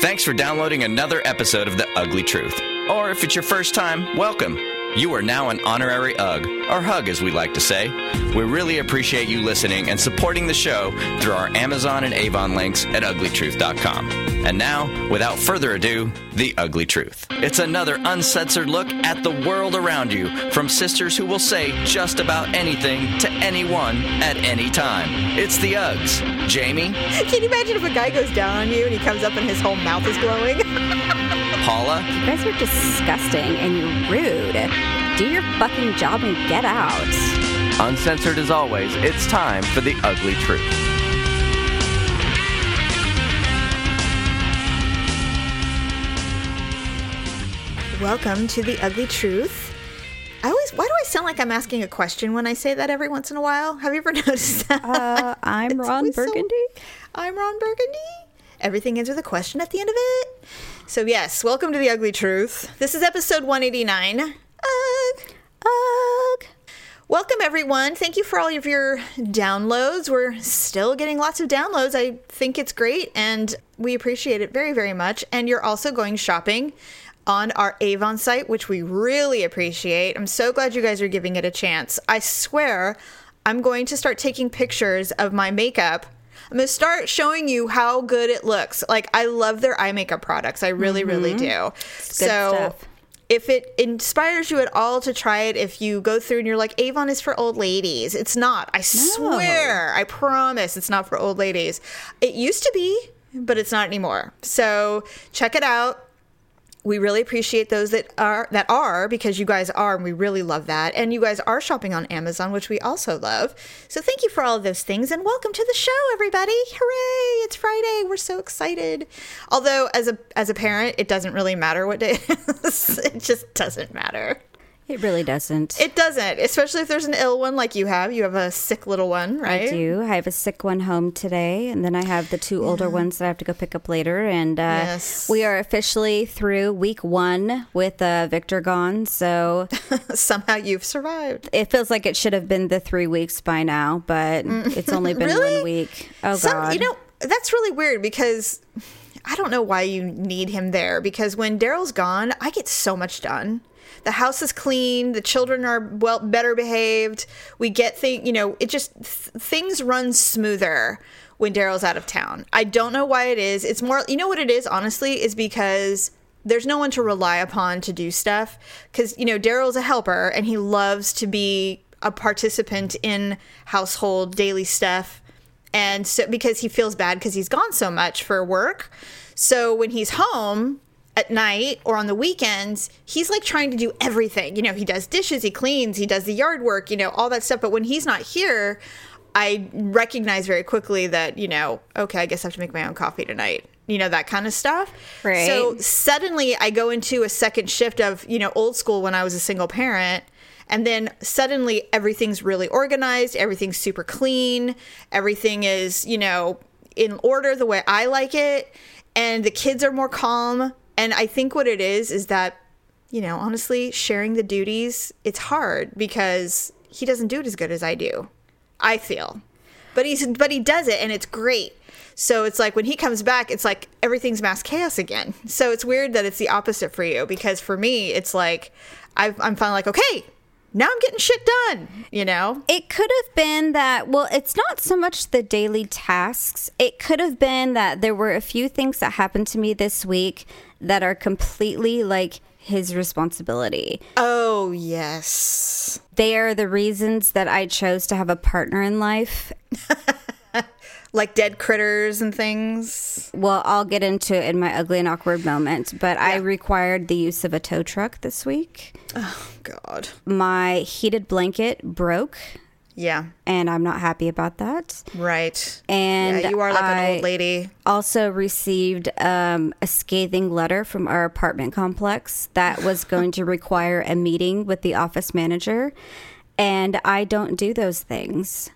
Thanks for downloading another episode of The Ugly Truth. Or if it's your first time, welcome. You are now an honorary UG, or HUG as we like to say. We really appreciate you listening and supporting the show through our Amazon and Avon links at uglytruth.com. And now, without further ado, The Ugly Truth. It's another uncensored look at the world around you from sisters who will say just about anything to anyone at any time. It's the Uggs. Jamie, Can you imagine if a guy goes down on you and he comes up and his whole mouth is glowing? Paula, You guys are disgusting and you're rude. Do your fucking job and get out. Uncensored as always, it's time for the ugly truth. Welcome to the ugly truth. I always why do I sound like I'm asking a question when I say that every once in a while? Have you ever noticed that? Uh, I'm Ron always so- Burgundy. I'm Ron Burgundy. Everything ends with a question at the end of it. So yes, welcome to the ugly truth. This is episode 189. Ugh. Ugh. Welcome, everyone. Thank you for all of your downloads. We're still getting lots of downloads. I think it's great, and we appreciate it very, very much. And you're also going shopping on our Avon site, which we really appreciate. I'm so glad you guys are giving it a chance. I swear, I'm going to start taking pictures of my makeup. I'm going to start showing you how good it looks. Like, I love their eye makeup products. I really, really mm-hmm. do. so, stuff. if it inspires you at all to try it, if you go through and you're like, Avon is for old ladies, it's not. I swear, I promise it's not for old ladies. It used to be, but it's not anymore. So check it out. We really appreciate those that are that are because you guys are and we really love that. And you guys are shopping on Amazon, which we also love. So thank you for all of those things and welcome to the show everybody. Hooray! It's Friday. We're so excited. Although as a as a parent, it doesn't really matter what day it is. It just doesn't matter. It really doesn't. It doesn't, especially if there's an ill one like you have. You have a sick little one, right? I do. I have a sick one home today, and then I have the two older ones that I have to go pick up later. And uh, Yes. we are officially through week one with uh, Victor gone. So Somehow you've survived. it feels like it should have been the three weeks by now, but it's only been Mm. Really? one week. Oh, Some, God. you know, that's really weird because I don't know why you need him there because when Daryl's gone, I get so much done. The house is clean, the children are well better behaved. We get thing, you know, it just th- things run smoother when Daryl's out of town. I don't know why it is. It's more, you know what it is honestly is because there's no one to rely upon to do stuff cuz you know, Daryl's a helper and he loves to be a participant in household daily stuff and so because he feels bad because he's gone so much for work so when he's home at night or on the weekends he's like trying to do everything you know he does dishes he cleans he does the yard work you know all that stuff but when he's not here i recognize very quickly that you know okay i guess i have to make my own coffee tonight you know that kind of stuff Right. so suddenly i go into a second shift of you know old school when i was a single parent and then suddenly everything's really organized, everything's super clean, everything is, you know, in order the way I like it, and the kids are more calm. And I think what it is is that, you know, honestly, sharing the duties, it's hard because he doesn't do it as good as I do. I feel. But he's but he does it and it's great. So it's like when he comes back, it's like everything's mass chaos again. So it's weird that it's the opposite for you because for me, it's like I've, I'm finally like, okay, now I'm getting shit done. You know? It could have been that, well, it's not so much the daily tasks. It could have been that there were a few things that happened to me this week that are completely like his responsibility. Oh yes. They are the reasons that I chose to have a partner in life. Like dead critters and things. Well, I'll get into it in my ugly and awkward moment, but I required the use of a tow truck this week. Oh God. My heated blanket broke, Yeah. and I'm not happy about that. Right. And yeah, you are like an I- old lady. also received um, a scathing letter from our apartment complex that was going to require a meeting with the office manager. And I don't do those things.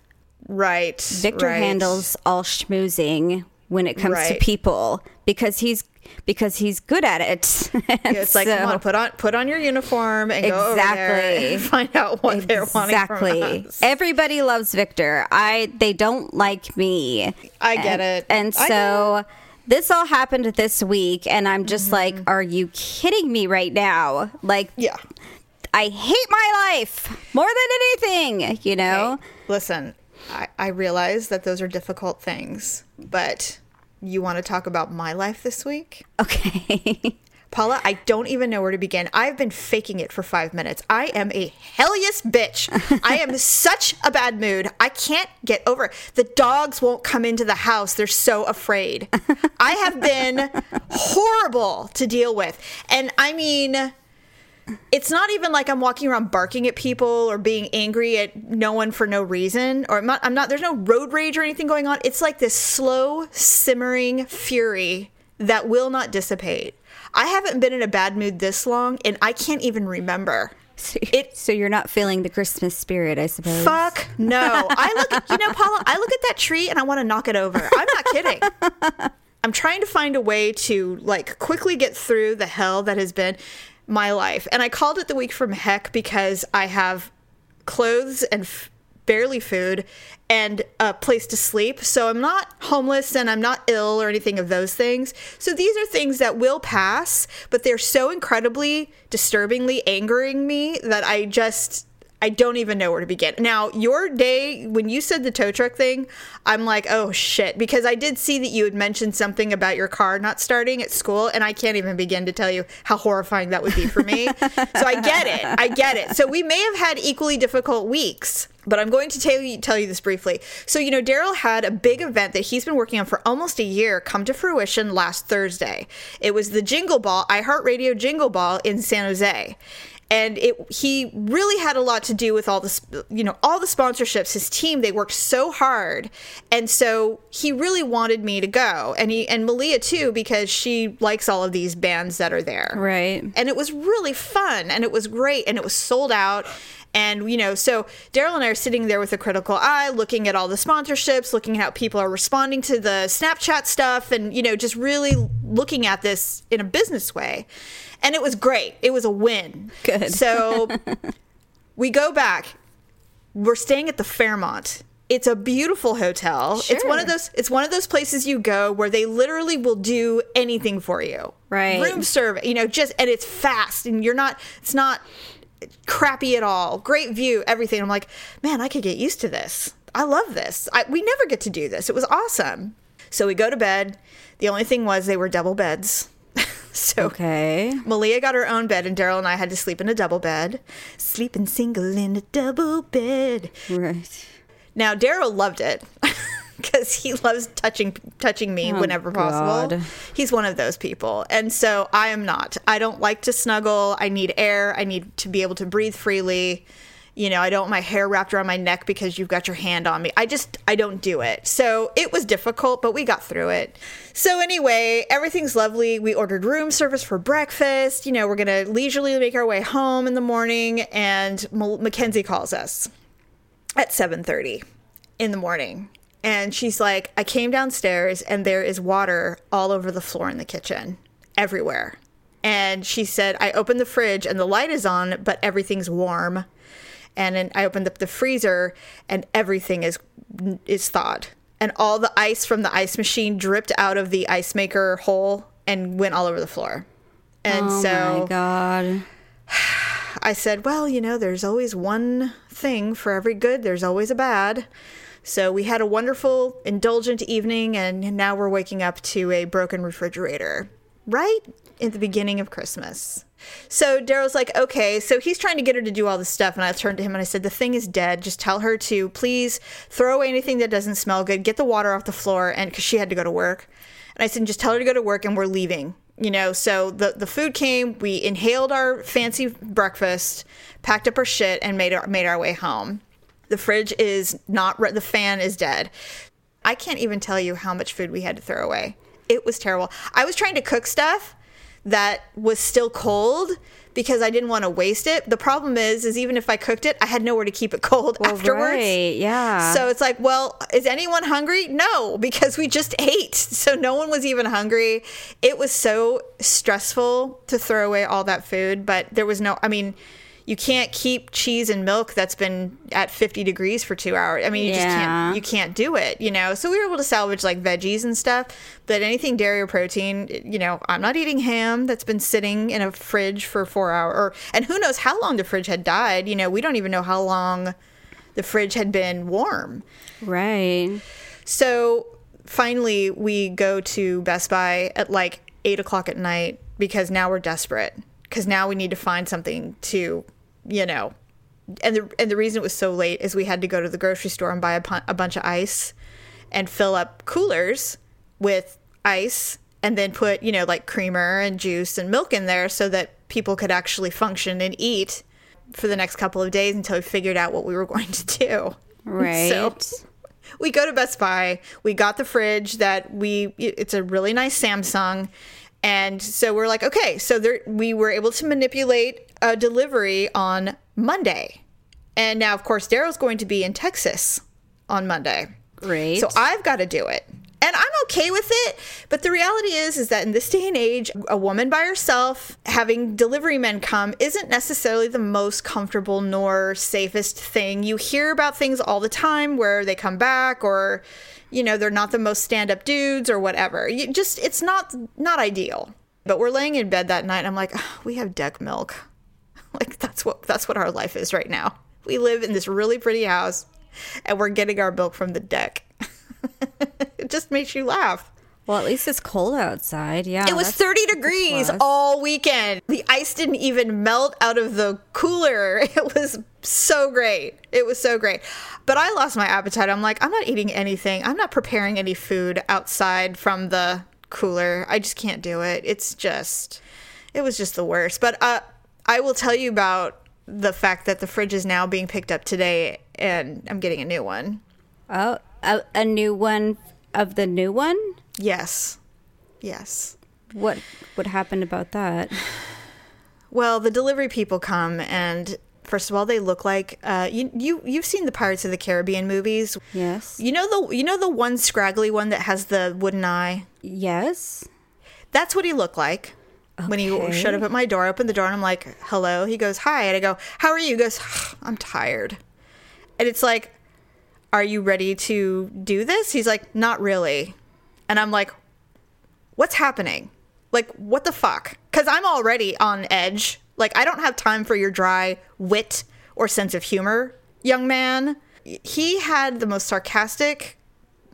Right. Victor right. handles all schmoozing when it comes to people because he's because he's good at it. It's like, come on, put on put on your uniform and go over there Exactly. and find out what they're wanting exactly. from us. Everybody loves Victor. I they don't like me. I get and, it. And so this all happened this week, and I'm just mm-hmm. like, are you kidding me right now? Like, Yeah. I hate my life more than anything, you know? Listen, I, I realize that those are difficult things, but you want to talk about my life this week? Okay. Paula, I don't even know where to begin. I've been faking it for five minutes. I am a hellious bitch. I am such a bad mood. I can't get over it. The dogs won't come into the house. They're so afraid. I have been horrible to deal with. And I mean, it's not even like I'm walking around barking at people or being angry at no one for no reason. Or I'm not, I'm not there's no road rage or anything going on. It's like this slow, simmering fury that will not dissipate. I haven't been in a bad mood this long and I can't even remember. So, It- so you're not feeling the Christmas spirit, I suppose. Fuck no. I look at, you know, Paula, I look at that tree and I want to knock it over. I'm not kidding. I'm trying to find a way to like quickly get through the hell that has been my life. And I called it the week from heck because I have clothes and f- barely food and a place to sleep. So I'm not homeless and I'm not ill or anything of those things. So these are things that will pass, but they're so incredibly disturbingly angering me that I just I don't even know where to begin. Now, your day when you said the tow truck thing, I'm like, "Oh shit," because I did see that you had mentioned something about your car not starting at school and I can't even begin to tell you how horrifying that would be for me. so I get it. I get it. So we may have had equally difficult weeks. But I'm going to tell you tell you this briefly. So you know, Daryl had a big event that he's been working on for almost a year come to fruition last Thursday. It was the Jingle Ball iHeartRadio Jingle Ball in San Jose and it he really had a lot to do with all the you know all the sponsorships his team they worked so hard. And so he really wanted me to go. And he and Malia too because she likes all of these bands that are there. Right. and it was really fun and it was great and it was sold out and you know so daryl and i are sitting there with a critical eye looking at all the sponsorships looking at how people are responding to the snapchat stuff and you know just really looking at this in a business way. And it was great. It was a win. Good. so we go back. We're staying at the fairmont. It's a beautiful hotel. It's one of those it's one of those places you go where they literally will do anything for you. Right. room service you know just and it's fast and you're not it's not crappy at all great view everything i'm like man i could get used to this i love this I, we never get to do this it was awesome so we go to bed the only thing was they were double beds so Okay. Malia got her own bed, and Daryl and I had to sleep in a double bed. Sleeping single in a double bed. Right. Now Daryl loved it because he loves touching touching me Oh, whenever possible. God. He's one of those people, and so I am not. I don't like to snuggle. I need air. I need to be able to breathe freely. You know, I don't want my hair wrapped around my neck because you've got your hand on me. I just I don't do it. So it was difficult, but we got through it. So anyway, everything's lovely. We ordered room service for breakfast. You know, we're gonna leisurely make our way home in the morning, and Mackenzie calls us at 7:30 in the morning and she's like I came downstairs and there is water all over the floor in the kitchen everywhere and she said I opened the fridge and the light is on but everything's warm and then I opened up the freezer and everything is is thawed and all the ice from the ice machine dripped out of the ice maker hole and went all over the floor and Oh so my god. I said, well, you know, there's always one thing for every good, there's always a bad. So we had a wonderful, indulgent evening, and now we're waking up to a broken refrigerator right in the beginning of Christmas. So Daryl's like, okay, so he's trying to get her to do all this stuff. And I turned to him and I said, the thing is dead. Just tell her to please throw away anything that doesn't smell good, get the water off the floor, and because she had to go to work. And I said, just tell her to go to work and we're leaving. You know, so the, the food came, we inhaled our fancy breakfast, packed up our shit, and made our, made our way home. The fridge is not, re- the fan is dead. I can't even tell you how much food we had to throw away. It was terrible. I was trying to cook stuff that was still cold because I didn't want to waste it. The problem is, is even if I cooked it, I had nowhere to keep it cold afterwards. Right, yeah. So it's like, well, is anyone hungry? No, because we just ate. So no one was even hungry. It was so stressful to throw away all that food, but there was no, I mean, you can't keep cheese and milk that's been at 50 degrees for two hours. I mean, you just can't, you can't do it, you know? So we were able to salvage like veggies and stuff, but anything dairy or protein, you know, I'm not eating ham that's been sitting in a fridge for four hours or, and who knows how long the fridge had died. You know, we don't even know how long the fridge had been warm. Right. So finally, we go to Best Buy at like eight o'clock at night because now we're desperate. Because now we need to find something to, you know, and the and the reason it was so late is we had to go to the grocery store and buy a, pu- a bunch of ice and fill up coolers with ice and then put you know like creamer and juice and milk in there so that people could actually function and eat for the next couple of days until we figured out what we were going to do. Right. So we go to Best Buy. We got the fridge that we. It's a really nice Samsung, and so we're like, okay. So there, we were able to manipulate a delivery on Monday, and now of course Daryl's going to be in Texas on Monday. Great. So I've got to do it. And I'm okay with it, but the reality is is that in this day and age, a woman by herself having delivery men come isn't necessarily the most comfortable nor safest thing. You hear about things all the time where they come back or you know, they're not the most stand-up dudes or whatever. You just it's not not ideal. But we're laying in bed that night and I'm like, "Ah, we have deck milk. Like that's what that's what our life is right now. We live in this really pretty house and we're getting our milk from the deck. it just makes you laugh. well, at least it's cold outside. Yeah. It was 30 degrees all weekend. The ice didn't even melt out of the cooler. It was so great. It was so great. But I lost my appetite. I'm like, I'm not eating anything. I'm not preparing any food outside from the cooler. I just can't do it. It's just, it was just the worst. But uh, I will tell you about the fact that the fridge is now being picked up today and I'm getting a new one. Oh, a, a new one of the new one. Yes. Yes. What what happened about that? Well, the delivery people come and first of all, they look like uh, you you you've seen the Pirates of the Caribbean movies. Yes. You know the you know the one scraggly one that has the wooden eye. Yes. That's what he looked like when he Okay. showed up at my door. I opened the door and I'm like, "Hello." He goes, "Hi," and I go, "How are you?" He goes, "I'm tired," and it's like, "Are you ready to do this?" He's like, "Not really," and I'm like, what's happening? Like, what the fuck? Because I'm already on edge. Like, I don't have time for your dry wit or sense of humor, young man. He had the most sarcastic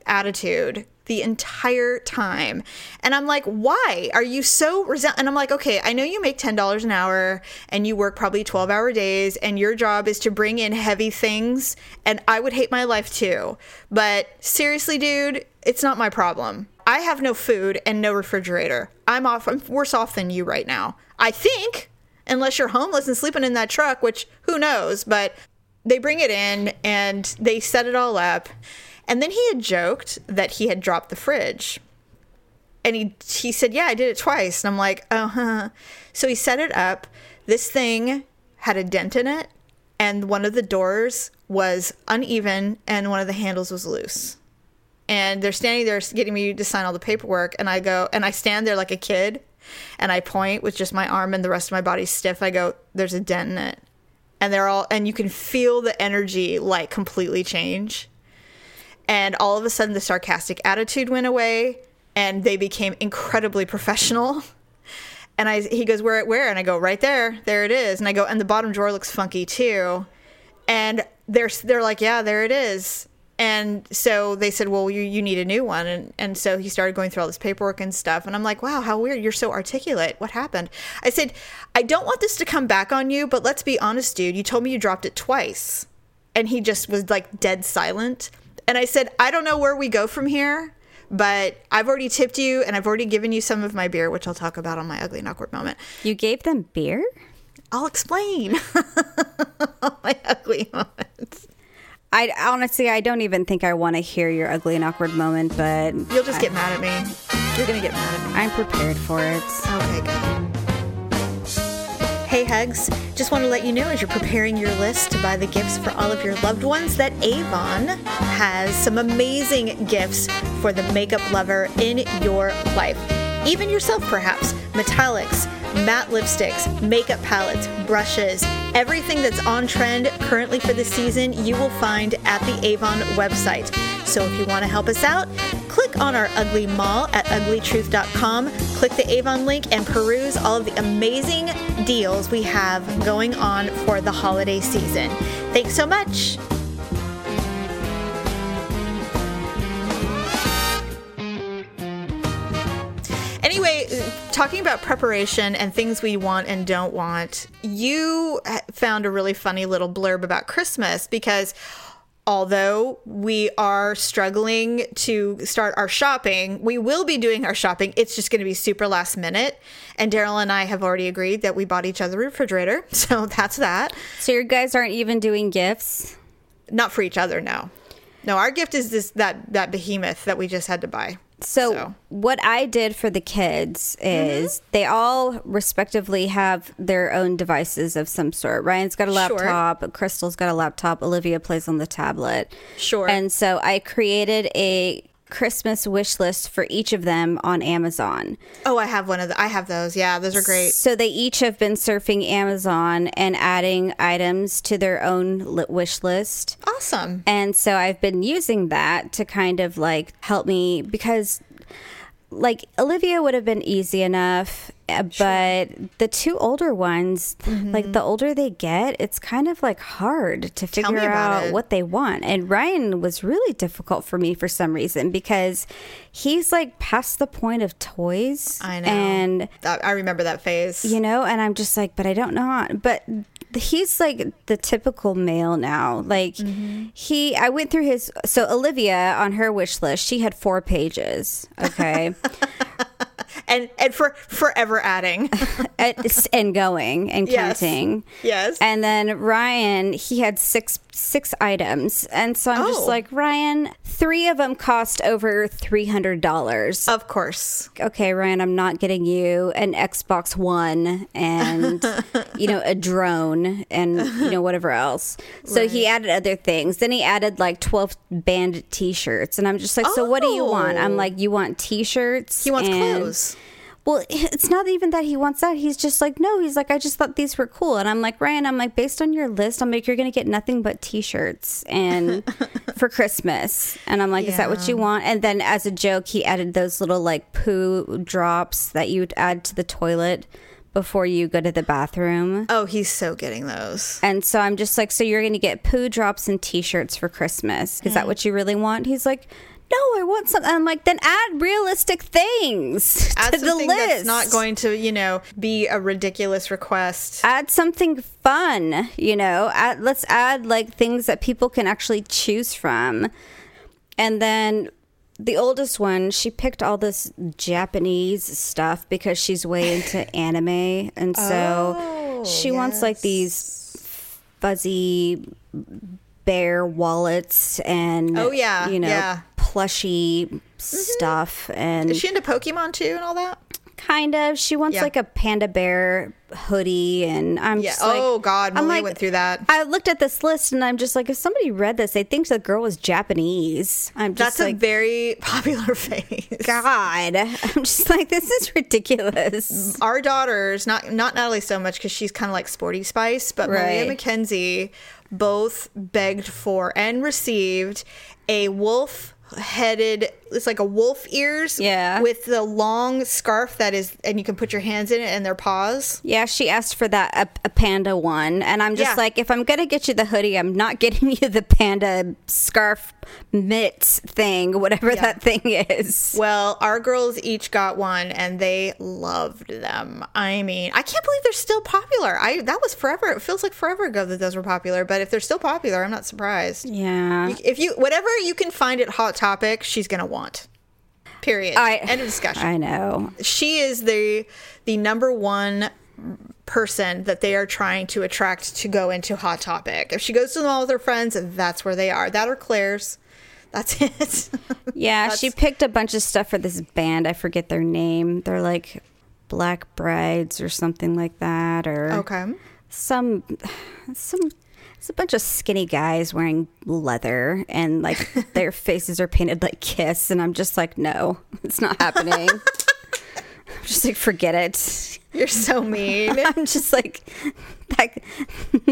attitude the entire time. And I'm like, why are you so resent? And I'm like, okay, I know you make $10 an hour and you work probably 12 hour days and your job is to bring in heavy things. And I would hate my life too. But seriously, dude, it's not my problem. I have no food and no refrigerator. I'm off. I'm worse off than you right now. I think, unless you're homeless and sleeping in that truck, which who knows, but they bring it in and they set it all up. And then he had joked that he had dropped the fridge. And he he said, "Yeah, I did it twice." And I'm like, "Oh." Huh. So he set it up. This thing had a dent in it, and one of the doors was uneven, and one of the handles was loose. And they're standing there getting me to sign all the paperwork, and I go and I stand there like a kid, and I point with just my arm and the rest of my body stiff. I go, "There's a dent in it," and they're all and you can feel the energy like completely change and all of a sudden the sarcastic attitude went away and they became incredibly professional. And i he goes where where? And i go right there. There it is. And i go and the bottom drawer looks funky too. And they're they're like yeah there it is. And so they said well you, you need a new one. And, and so he started going through all this paperwork and stuff. And i'm like wow how weird. You're so articulate. What happened? I said i don't want this to come back on you but let's be honest dude. You told me you dropped it twice. And he just was like dead silent. And I said, I don't know where we go from here, but I've already tipped you and I've already given you some of my beer, which I'll talk about on my ugly and awkward moment. You gave them beer? I'll explain my ugly moments. I honestly, I don't even think I want to hear your ugly and awkward moment, but You'll just get mad at me. You're gonna get mad at me. I'm prepared for it. Okay, good. Hey, Hugs. Just want to let you know as you're preparing your list to buy the gifts for all of your loved ones that Avon has some amazing gifts for the makeup lover in your life. Even yourself, perhaps. Metallics, matte lipsticks, makeup palettes, brushes, Everything that's on trend currently for the season, you will find at the Avon website. So if you want to help us out, click on our ugly mall at uglytruth.com, click the Avon link, and peruse all of the amazing deals we have going on for the holiday season. Thanks so much. Anyway, talking about preparation and things we want and don't want, you found a really funny little blurb about Christmas because although we are struggling to start our shopping, we will be doing our shopping. It's just going to be super last minute. And Daryl and I have already agreed that we bought each other a refrigerator. So that's that. So your guys aren't even doing gifts? Not for each other, no. No, our gift is this that that behemoth that we just had to buy. So, So. what I did for the kids is Mm-hmm. they all respectively have their own devices of some sort. Ryan's got a Sure. laptop, Crystal's got a laptop, Olivia plays on the tablet. Sure. And so I created a Christmas wish list for each of them on Amazon. Oh, I have one of the I have those. Yeah, those are great. So they each have been surfing Amazon and adding items to their own wish list. Awesome. And so I've been using that to kind of like help me because like Olivia would have been easy enough, uh, but the two older ones, Mm-hmm. like the older they get, it's kind of like hard to figure out it. what they want. And Ryan was really difficult for me for some reason because he's like past the point of toys. I know. And I remember that phase. you know and i'm just like but i don't know but he's like the typical male now like Mm-hmm. he i went through his so olivia on her wish list she had four pages okay and and for forever adding. and, and going and Yes. counting Yes. and then ryan he had six six items and so i'm Oh. just like ryan three of them cost over $300 of course. okay, Ryan, I'm not getting you an Xbox One and, you know, a drone and, you know, whatever else. So he added other things. Then he added like 12 band t shirts. And I'm just like, so what do you want? I'm Oh. like, you want t shirts? He wants clothes. Well, it's not even that he wants that. He's just like, no, he's like, I just thought these were cool. And I'm like, Ryan, I'm like, based on your list, I'm like, you're going to get nothing but t shirts and for Christmas. And I'm like, is that what you want? And then as a joke, he added those little like poo drops that you'd add to the toilet before you go to the bathroom. Oh, he's so getting those. And so I'm just like, so you're going to get poo drops and t shirts for Christmas. Is Mm. that what you really want? He's like, no, I want something. I'm like, then add realistic things Add to the list. that's not going to, you know, be a ridiculous request. add something fun you know add, let's add like things that people can actually choose from and then the oldest one she picked all this japanese stuff because she's way into anime and so Oh, she wants like these fuzzy bear wallets and Oh, yeah, you know yeah. Plushy mm-hmm. stuff and Is she into Pokemon too and all that? Kind of. She wants Yeah. like a panda bear hoodie, and I'm Yeah. just like, oh God, I'm like, went through that. I looked at this list, and I'm just like, if somebody read this, they think the girl was Japanese. I'm just That's a very popular face. God. I'm just like, this is ridiculous. Our daughters, not not Natalie so much because she's kind of like sporty spice, but Malia Right. Mackenzie both begged for and received a wolf headed it's like a wolf ears Yeah. with the long scarf that is and you can put your hands in it and their paws Yeah, she asked for that a, a panda one, and I'm just Yeah. like, if I'm gonna get you the hoodie, I'm not getting you the panda scarf mitts thing, whatever Yeah. that thing is. well our girls each got one and they loved them i mean i can't believe they're still popular i that was forever it feels like forever ago that those were popular but if they're still popular i'm not surprised Yeah. if you whatever you can find at hot topic she's gonna want period I end of discussion I know. she is the the number one person that they are trying to attract to go into hot topic if she goes to the mall with her friends that's where they are that or claire's that's it Yeah, she picked a bunch of stuff for this band. I forget their name. They're like Black Brides or something like that, or okay some some. It's a bunch of skinny guys wearing leather, and like their faces are painted like Kiss, and I'm just like, no, it's not happening. I'm just like, forget it. You're so mean. I'm just like, that,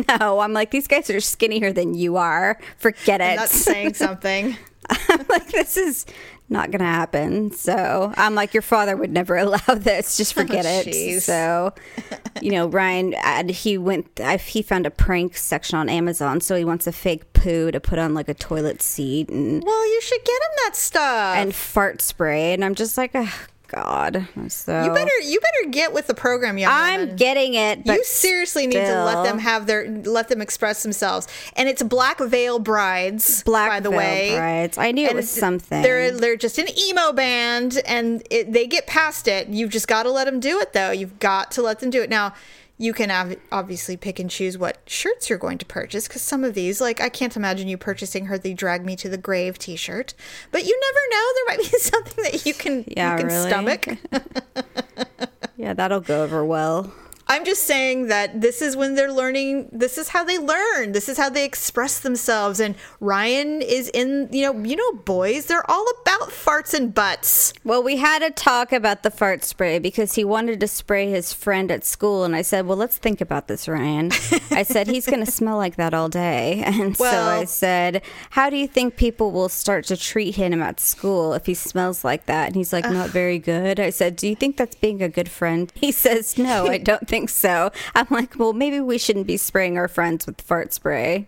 no, I'm like, these guys are skinnier than you are. Forget it. Not saying something. I'm like, this is not to happen. So I'm like, your father would never allow this. Just oh, forget Oh, it. So, you know, Ryan, uh, he went, I, he found a prank section on Amazon. So he wants a fake poo to put on like a toilet seat and, Well, you should get him that stuff. and fart spray. And I'm just like, oh, God. So you better you better get with the program, young I'm woman. getting it. But you seriously need to let them have their let them express themselves. And it's Black Veil Brides, Black by the Veil way. Brides. I knew it was something. They're they're just an emo band, and it, they get past it. You've just got to let them do it, though. You've got to let them do it. Now, you can ob- obviously pick and choose what shirts you're going to purchase, because some of these, like I can't imagine you purchasing her the "Drag Me to the Grave" T-shirt. But you never know; there might be something that you can Yeah, you can really? stomach. yeah, that'll go over well. I'm just saying that this is when they're learning. This is how they learn. This is how they express themselves. And Ryan is in, you know, you know, boys. They're all about farts and butts. Well, we had a talk about the fart spray because he wanted to spray his friend at school, and I said, "Well, let's think about this, Ryan." I said he's going to smell like that all day, and so I said, "How do you think people will start to treat him at school if he smells like that?" And he's like, "Not very good." I said, "Do you think that's being a good friend?" He says, "No, I don't think so." I'm like, "Well, maybe we shouldn't be spraying our friends with fart spray."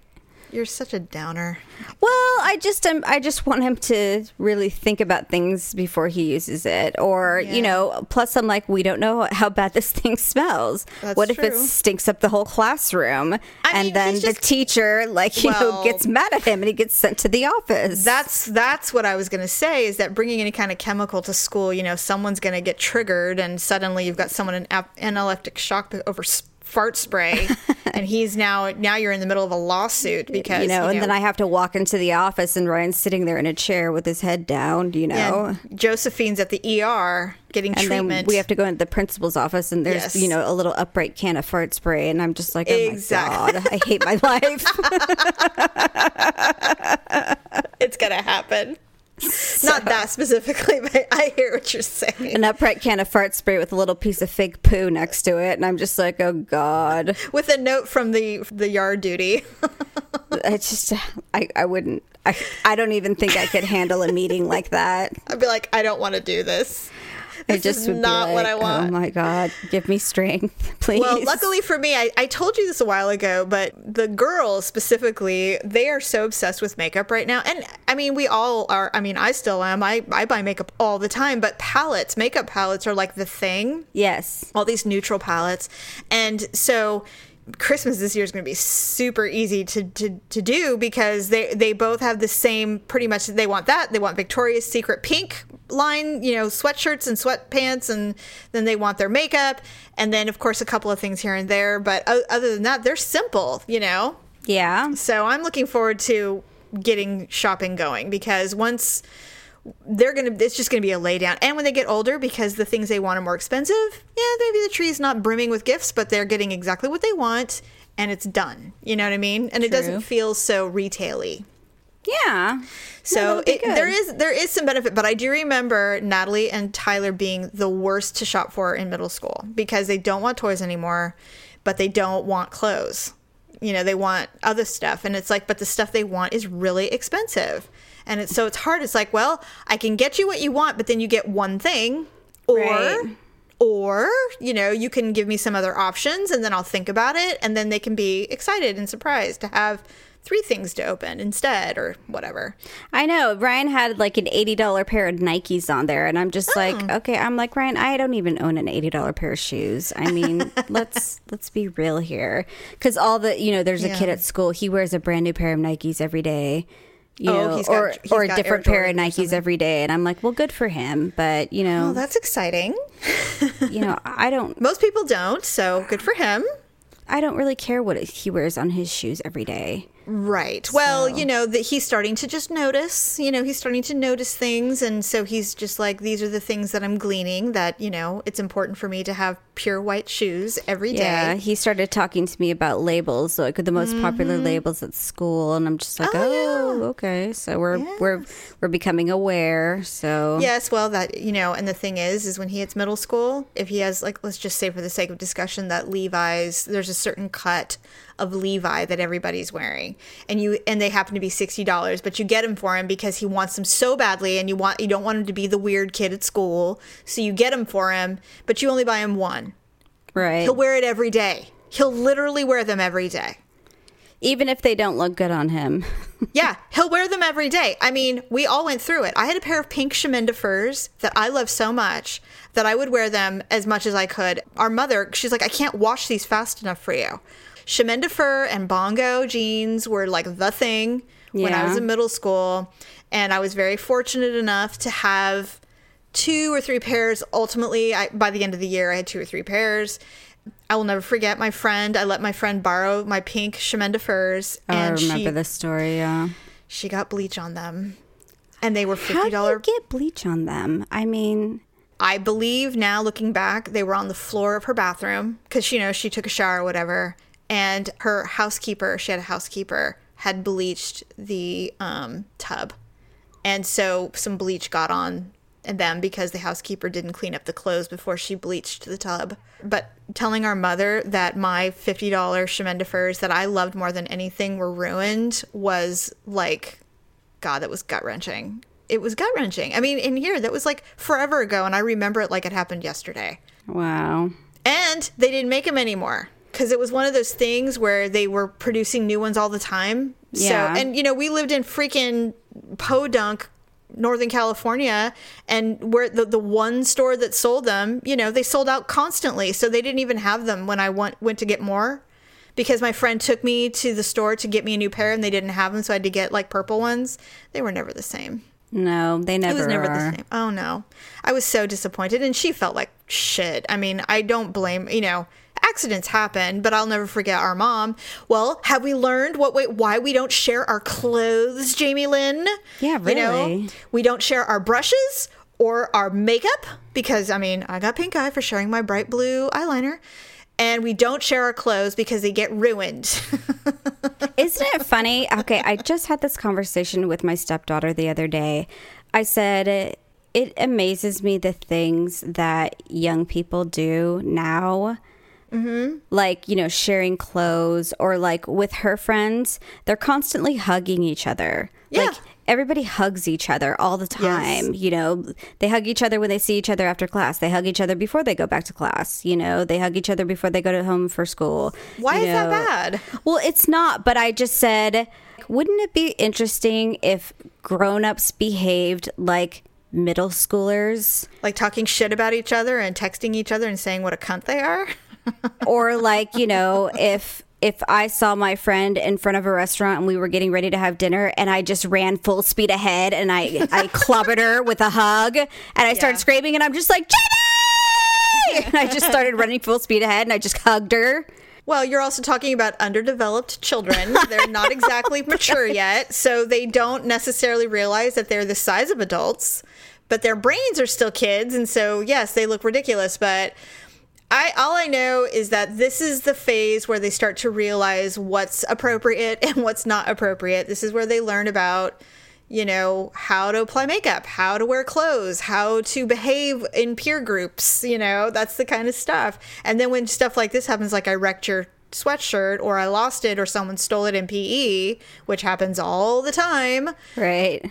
You're such a downer. Well, I just um, I just want him to really think about things before he uses it, or Yeah. you know. Plus, I'm like, we don't know how bad this thing smells. That's what if it stinks up the whole classroom, I and mean, then the just- teacher, like you know, gets mad at him and he gets sent to the office. That's that's what I was going to say. Is that bringing any kind of chemical to school? You know, someone's going to get triggered, and suddenly you've got someone in ap- anaphylactic shock that over fart spray, and he's now now you're in the middle of a lawsuit because you know, and then I have to walk into the office and Ryan's sitting there in a chair with his head down. You know. Josephine's at the ER getting and treatment. then we have to go into the principal's office, and there's Yes. you know a little upright can of fart spray, and I'm just like, oh Exactly. my god, I hate my life. it's gonna happen. Not that specifically, but I hear what you're saying. An upright can of fart spray with a little piece of fake poo next to it, and I'm just like, oh god, With a note from the the yard duty. I just, I, I wouldn't, I, I don't even think I could handle a meeting like that. I'd be like, I don't want to do this. This just is not what I oh want. Oh my god, give me strength, please. Well, luckily for me, I, I told you this a while ago, but the girls specifically, they are so obsessed with makeup right now. And I mean, we all are. I mean, I still am. I, I buy makeup all the time, but palettes, makeup palettes are like the thing. yes, all these neutral palettes. And so Christmas this year is going to be super easy to, to, to do because they, they both have the same pretty much they want that. They want Victoria's Secret pink line you know sweatshirts and sweatpants and then they want their makeup. And then of course a couple of things here and there but o- other than that they're simple you know? Yeah, so I'm looking forward to getting shopping going because once they're gonna, it's just gonna be a laydown. And when they get older, because the things they want are more expensive, yeah, maybe the tree's not brimming with gifts, but they're getting exactly what they want, and it's done. You know what I mean? And it doesn't feel so retaily. yeah. So that'll it, there is there is some benefit, but I do remember Natalie and Tyler being the worst to shop for in middle school because they don't want toys anymore, but they don't want clothes. You know, they want other stuff, and it's like, but the stuff they want is really expensive, and it's so it's hard. It's like, well, I can get you what you want, but then you get one thing, or. Right. Or, you know, you can give me some other options and then I'll think about it. And then they can be excited and surprised to have three things to open instead or whatever. I know Ryan had like an eighty dollar pair of Nikes on there, and I'm just oh. like, okay, I'm like Ryan. I don't even own an eighty dollar pair of shoes. I mean, let's let's be real here, because all the you know, there's a kid at school. He wears a brand new pair of Nikes every day. You Oh, know, he's got- or or a different pair of Nikes every day, and I'm like, well, good for him, but you know, Oh, that's exciting. you know, I don't, Most people don't, so good for him. I don't really care what he wears on his shoes every day. Right. Well, So- you know, that he's starting to just notice, you know, he's starting to notice things. And so he's just like, these are the things that I'm gleaning that, you know, it's important for me to have pure white shoes every day. Yeah, he started talking to me about labels, like the most popular labels at school, and I'm just like, Mm-hmm. Oh, oh, yeah. okay. So we're we're we're becoming aware. So Yes, well, that you know, and the thing is, is when he hits middle school, if he has like, let's just say for the sake of discussion, that Levi's, there's a certain cut of Levi that everybody's wearing, and you and they happen to be sixty dollars, but you get him for him because he wants them so badly, and you want you don't want him to be the weird kid at school, so you get him for him, but you only buy him one. right. He'll wear it every day. He'll literally wear them every day. Even if they don't look good on him. Yeah, he'll wear them every day. I mean, we all went through it. I had a pair of pink Chemin de Fers that I love so much that I would wear them as much as I could. Our mother, she's like, I can't wash these fast enough for you. Chemin de Fer and bongo jeans were like the thing when I was in middle school. And I was very fortunate enough to have two or three pairs. Ultimately, I, by the end of the year, I had two or three pairs. I will never forget my friend. I let my friend borrow my pink Chemin de Fers, Oh, I remember she this story. Yeah. she got bleach on them, and they were How fifty do you get bleach on them? I mean, I believe now, looking back, they were on the floor of her bathroom because you know she took a shower or whatever, and her housekeeper, she had a housekeeper, had bleached the um, tub, and so some bleach got on them because the housekeeper didn't clean up the clothes before she bleached the tub. But telling our mother that my fifty dollar Chemin de Fers that I loved more than anything were ruined was like God, that was gut wrenching. It was gut wrenching. I mean, in here, that was like forever ago, and I remember it like it happened yesterday. wow. And they didn't make them anymore because it was one of those things where they were producing new ones all the time. Yeah. So, and you know, we lived in freaking Podunk, Northern California, and where the the one store that sold them, you know, they sold out constantly. So they didn't even have them when I went went to get more. Because my friend took me to the store to get me a new pair and they didn't have them, so I had to get like purple ones. They were never the same. No, they never It was never are. the same. Oh no. I was so disappointed and she felt like shit. I mean, I don't blame, you know, accidents happen, but I'll never forget our mom. Well, have we learned what wait, why we don't share our clothes, Jamie Lynn? Yeah, You know, really. we don't share our brushes or our makeup because I mean, I got pink eye for sharing my bright blue eyeliner. And we don't share our clothes because they get ruined. Isn't it funny? Okay, I just had this conversation with my stepdaughter the other day. I said, it amazes me the things that young people do now. Mm-hmm. Like, you know, sharing clothes or like with her friends, they're constantly hugging each other. Yeah. Like, everybody hugs each other all the time. You know, they hug each other when they see each other after class. They hug each other before they go back to class. You know, they hug each other before they go to home for school. Why you is that bad? Well, it's not, but I just said, wouldn't it be interesting if grown-ups behaved like middle schoolers like talking shit about each other and texting each other and saying what a cunt they are? or like, you know, if if I saw my friend in front of a restaurant and we were getting ready to have dinner and I just ran full speed ahead and I I clobbered her with a hug and I started Yeah. screaming and I'm just like, "Jenny!" and I just started running full speed ahead and I just hugged her. Well, you're also talking about underdeveloped children. They're not exactly mature yet, so they don't necessarily realize that they're the size of adults, but their brains are still kids, and so yes, they look ridiculous, but I all I know is that this is the phase where they start to realize what's appropriate and what's not appropriate. This is where they learn about you know how to apply makeup, how to wear clothes, how to behave in peer groups, you know, that's the kind of stuff. And then when stuff like this happens like I wrecked your sweatshirt or I lost it or someone stole it in PE, which happens all the time, Right.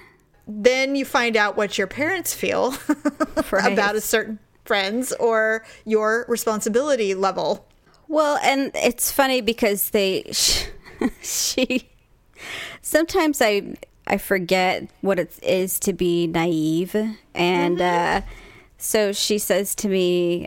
then you find out what your parents feel Right. about a certain friends or your responsibility level. Well, and it's funny because they she sometimes I I forget what it is to be naive and uh so she says to me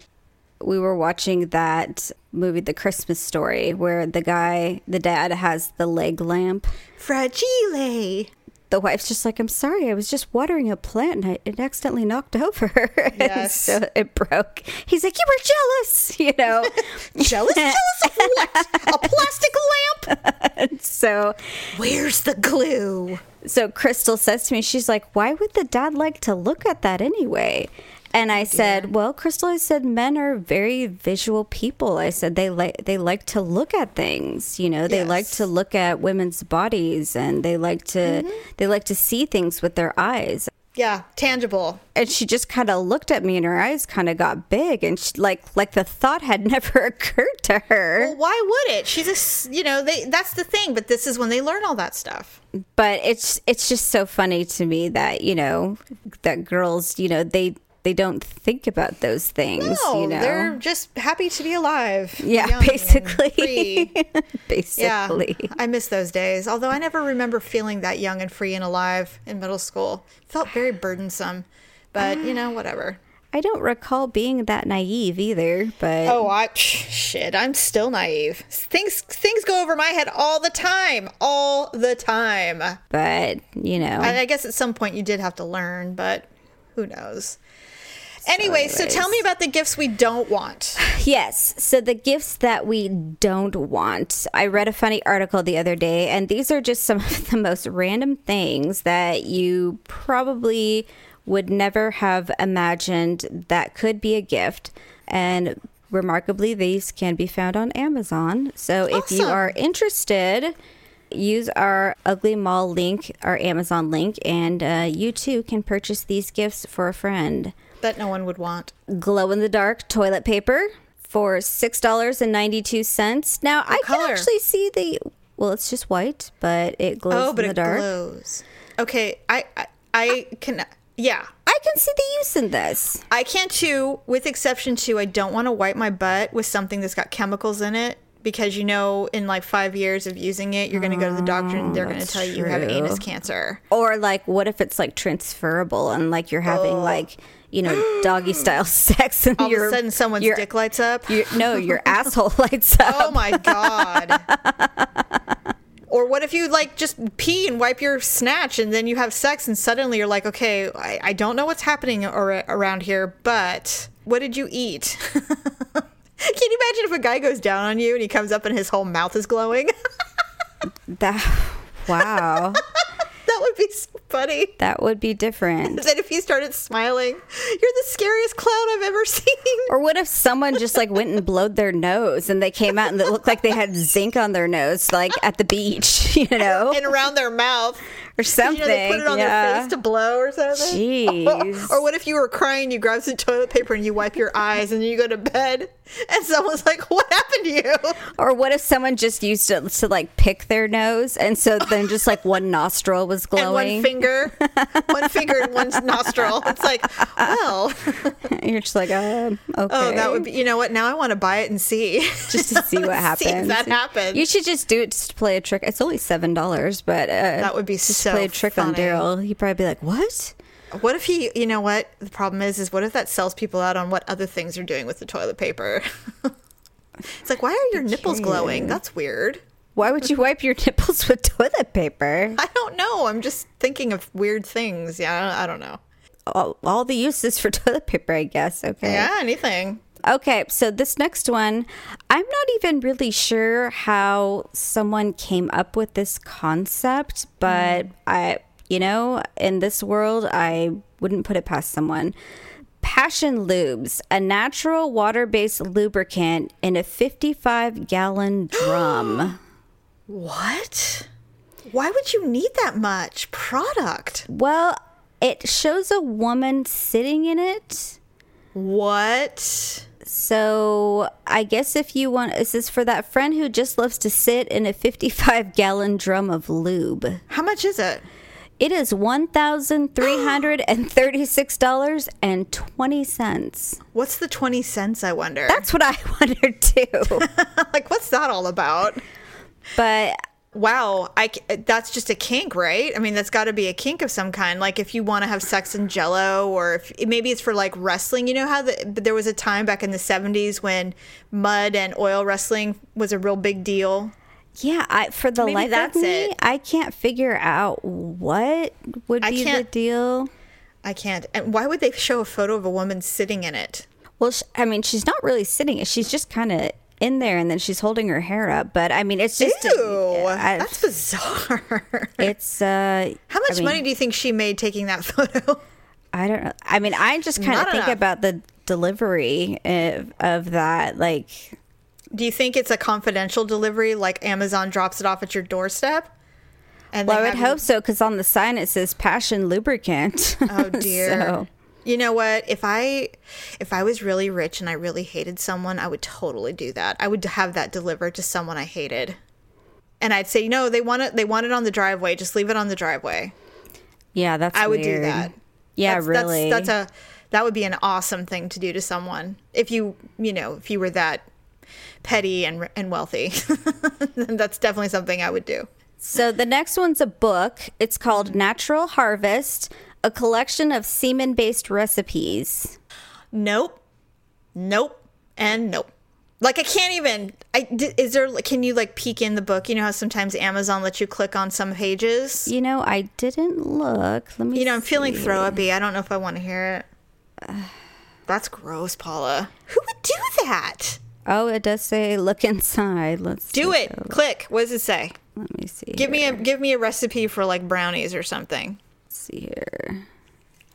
we were watching that movie The Christmas Story where the guy the dad has the leg lamp Fragile. The wife's just like, I'm sorry, I was just watering a plant and I, it accidentally knocked over. Yes. so it broke. He's like, You were jealous, you know? Jealous? Jealous of what? A plastic lamp? so Where's the glue? so Crystal says to me, she's like, "Why would the dad like to look at that anyway?" And I said, "Well, Crystal, I said men are very visual people. I said they like they like to look at things. You know, they like to look at women's bodies and they like to mm-hmm. they like to see things with their eyes." Yeah, tangible. And she just kind of looked at me, and her eyes kind of got big, and she, like like the thought had never occurred to her. Well, why would it? She's a, s- you know, they that's the thing, but this is when they learn all that stuff. but it's it's just so funny to me that you know that girls you know they they don't think about those things No, you know they're just happy to be alive. yeah and basically. Yeah, basically I miss those days. Although I never remember feeling that young and free and alive in middle school. Felt very burdensome, but you know, whatever. i don't recall being that naive either but Oh, I shit. I'm still naive. Things things go over my head all the time, all the time. but you know I, I guess at some point you did have to learn, but who knows? Anyway, so tell me about the gifts we don't want. Yes. So the gifts that we don't want. I read a funny article the other day, and these are just some of the most random things that you probably would never have imagined that could be a gift. And remarkably, these can be found on Amazon. So if you are interested, use our ugly mall link our amazon link and uh, you too can purchase these gifts for a friend That no one would want. glow in the dark toilet paper for six dollars and ninety two cents. Now I color? can actually see the well, it's just white, but it glows Oh, but in it the dark. glows. Okay, I, I I can yeah. I can see the use in this. I can too, with exception to I don't want to wipe my butt with something that's got chemicals in it because you know in like five years of using it, you're going to go to the doctor and they're mm, going to tell you you have anus cancer. Or like, what if it's like transferable and like you're having oh. like you know doggy style sex and All your of a sudden, someone's your, dick lights up. your no your asshole lights up. Oh my god. Or what if you like just pee and wipe your snatch and then you have sex and suddenly you're like, okay, I, I don't know what's happening ar- around here, but what did you eat? Can you imagine if a guy goes down on you and he comes up and his whole mouth is glowing? That wow, that would be so funny. that would be different. Then if he started smiling, you're the scariest clown I've ever seen. Or what if someone just like went and blowed their nose and they came out and it looked like they had zinc on their nose, like at the beach, you know, and around their mouth. Or something? You know, they put it on their face to blow or something. Jeez. or what if you were crying, you grab some toilet paper and you wipe your eyes and you go to bed and someone's like, What happened to you? Or what if someone just used it to like pick their nose and so then just like one nostril was glowing, And one finger, one finger and one nostril. It's like, well, You're just like, um, okay. oh, that would be, you know what? Now I want to buy it and see. just to see what happens. See if that happens. You should just do it just to play a trick. It's only seven dollars, but uh, That would be just so play a trick on. Daryl. He'd probably be like, "What? What if he, you know what? The problem is, is what if that sells people out on what other things are doing with the toilet paper? it's like, why are your nipples glowing? That's weird. Why would you wipe your nipples with toilet paper?" I don't know. I'm just thinking of weird things. Yeah, I don't know. all, all the uses for toilet paper, I guess. Okay. Yeah, anything. Okay, so this next one, I'm not even really sure how someone came up with this concept, but mm. I, you know, in this world, I wouldn't put it past someone. Passion Lubes, a natural water based lubricant in a 55 gallon drum. What? Why would you need that much product? well, it shows a woman sitting in it. What? So I guess if you want, this is for that friend who just loves to sit in a 55 gallon drum of lube. How much is it? It is $1,336.20. What's the 20 cents, I wonder? That's what I wondered too. like, what's that all about? but Wow, I that's just a kink, right? I mean, that's got to be a kink of some kind. Like if you want to have sex in Jello, or if maybe it's for like wrestling. You know how the, but there was a time back in the '70s when mud and oil wrestling was a real big deal. yeah, I, for the Maybe life that's of me, it. I can't figure out what would be the deal. I can't. And why would they show a photo of a woman sitting in it? Well, I mean, she's not really sitting. She's just kind of in there, and then she's holding her hair up. But I mean, it's just Ew. I- that's bizarre. It's uh How much I mean, money do you think she made taking that photo? I don't know. I mean, I just kind of think enough. about the delivery of, of that. Like, Do you think it's a confidential delivery, like Amazon drops it off at your doorstep? And well, I would you- hope so because on the sign it says Passion Lubricant. Oh dear. So- You know what? If I if I was really rich and I really hated someone, I would totally do that. I would have that delivered to someone I hated. And I'd say, "No, they want it they want it on the driveway. Just leave it on the driveway." yeah, that's I would do that. Yeah, That's- really. That's, that's a that would be an awesome thing to do to someone. If you, you know, if you were that petty and and wealthy. that's definitely something I would do. So the next one's a book. It's called Natural Harvest, a collection of semen-based recipes. Nope. Nope. And nope. Like I can't even. I is there? Can you like peek in the book? You know how sometimes Amazon lets you click on some pages. You know, I didn't look. Let me. You know, I'm feeling see. throw uppy. I don't know if I want to hear it. That's gross, Paula. Who would do that? Oh, it does say look inside. Let's Do it. Click. What does it say? Let me see. Give me a give me a recipe for like brownies or something. See here.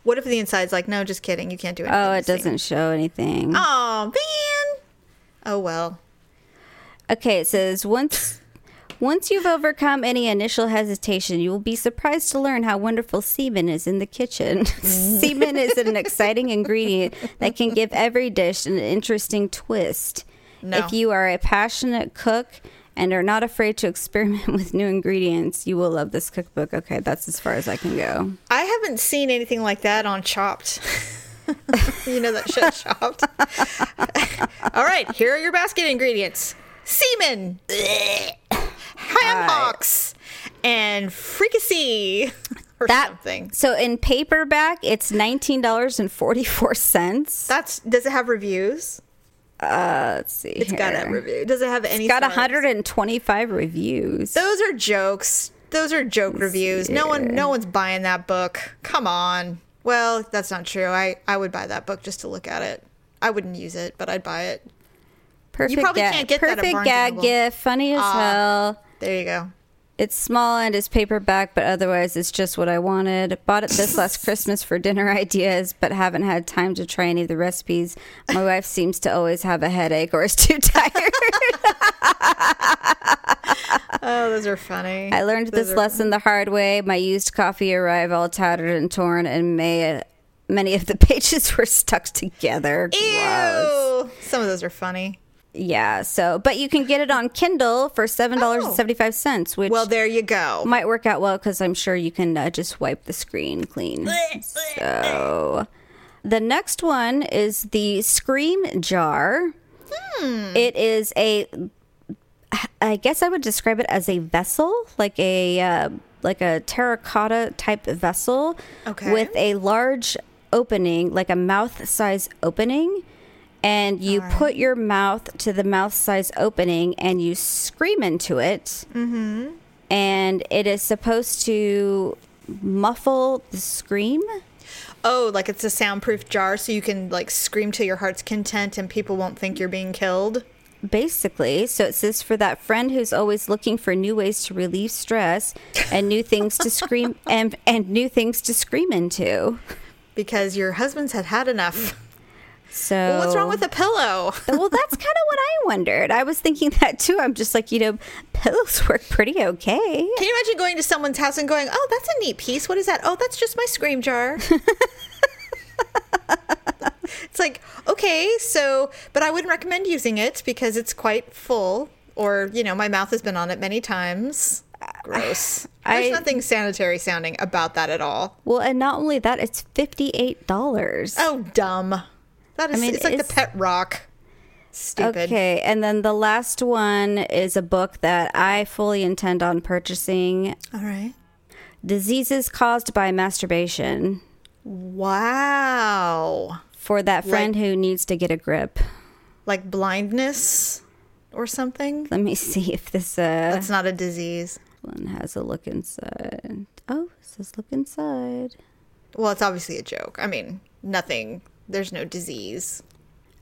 What if the inside's like, no, just kidding. You can't do oh, it. Oh, it doesn't show anything. Oh man. Oh well. Okay, it says once once you've overcome any initial hesitation, you will be surprised to learn how wonderful semen is in the kitchen. semen is an exciting ingredient that can give every dish an interesting twist. No. If you are a passionate cook and are not afraid to experiment with new ingredients, you will love this cookbook. Okay, that's as far as I can go. I haven't seen anything like that on Chopped. you know that shit Chopped. All right, here are your basket ingredients: semen, ham hocks, and fricassee, or That something. So in paperback, it's nineteen dollars and forty four cents. That's does it have reviews? Uh, let's see. It's got a review. Does it have any? It's Got stars? 125 reviews. Those are jokes. Those are joke reviews. No one, no one's buying that book. Come on. Well, that's not true. I, I would buy that book just to look at it. I wouldn't use it, but I'd buy it. Perfect probably gag, can't get that at perfect Barnes gag gift, funny as hell. There you go. It's small and it's paperback, but otherwise it's just what I wanted. Bought it this last Christmas for dinner ideas, but haven't had time to try any of the recipes. My wife seems to always have a headache or is too tired. Oh, those are funny. I learned Those this lesson the hard way. My used coffee arrived all tattered and torn, and may, many of the pages were stuck together. Gross. Ew. Some of those are funny. Yeah. So, but you can get it on Kindle for seven dollars and seventy five cents, which Well, there you go. might work out well because I'm sure you can uh, just wipe the screen clean. so, the next one is the Scream Jar. It is a, I guess I would describe it as a vessel, like a uh, like a terracotta type vessel, Okay. with a large opening, like a mouth size opening. And you put your mouth to the mouth size opening and you scream into it Mm-hmm. and it is supposed to muffle the scream. oh, like it's a soundproof jar, so you can like scream to your heart's content, and people won't think you're being killed. Basically, so it says for that friend who's always looking for new ways to relieve stress and new things to scream and and new things to scream into. Because your husband's had had enough. So Well, what's wrong with a pillow? well, that's kind of what I wondered. I was thinking that too. I'm just like, you know, pillows work pretty okay. Can you imagine going to someone's house and going, "Oh, that's a neat piece. What is that? Oh, that's just my scream jar." it's like, okay, so, but I wouldn't recommend using it because it's quite full, or you know, my mouth has been on it many times. Gross. There's I- nothing sanitary sounding about that at all. Well, and not only that, it's fifty eight dollars. Oh, dumb. That is. mean, it's like it's- the pet rock. Stupid. Okay, and then the last one is a book that I fully intend on purchasing All right. Diseases Caused by Masturbation Wow. for that friend who needs to get a grip. Like blindness or something. Let me see if this uh, That's not a disease. one has a look inside. Oh, it says look inside. Well, it's obviously a joke. I mean, nothing. There's no disease.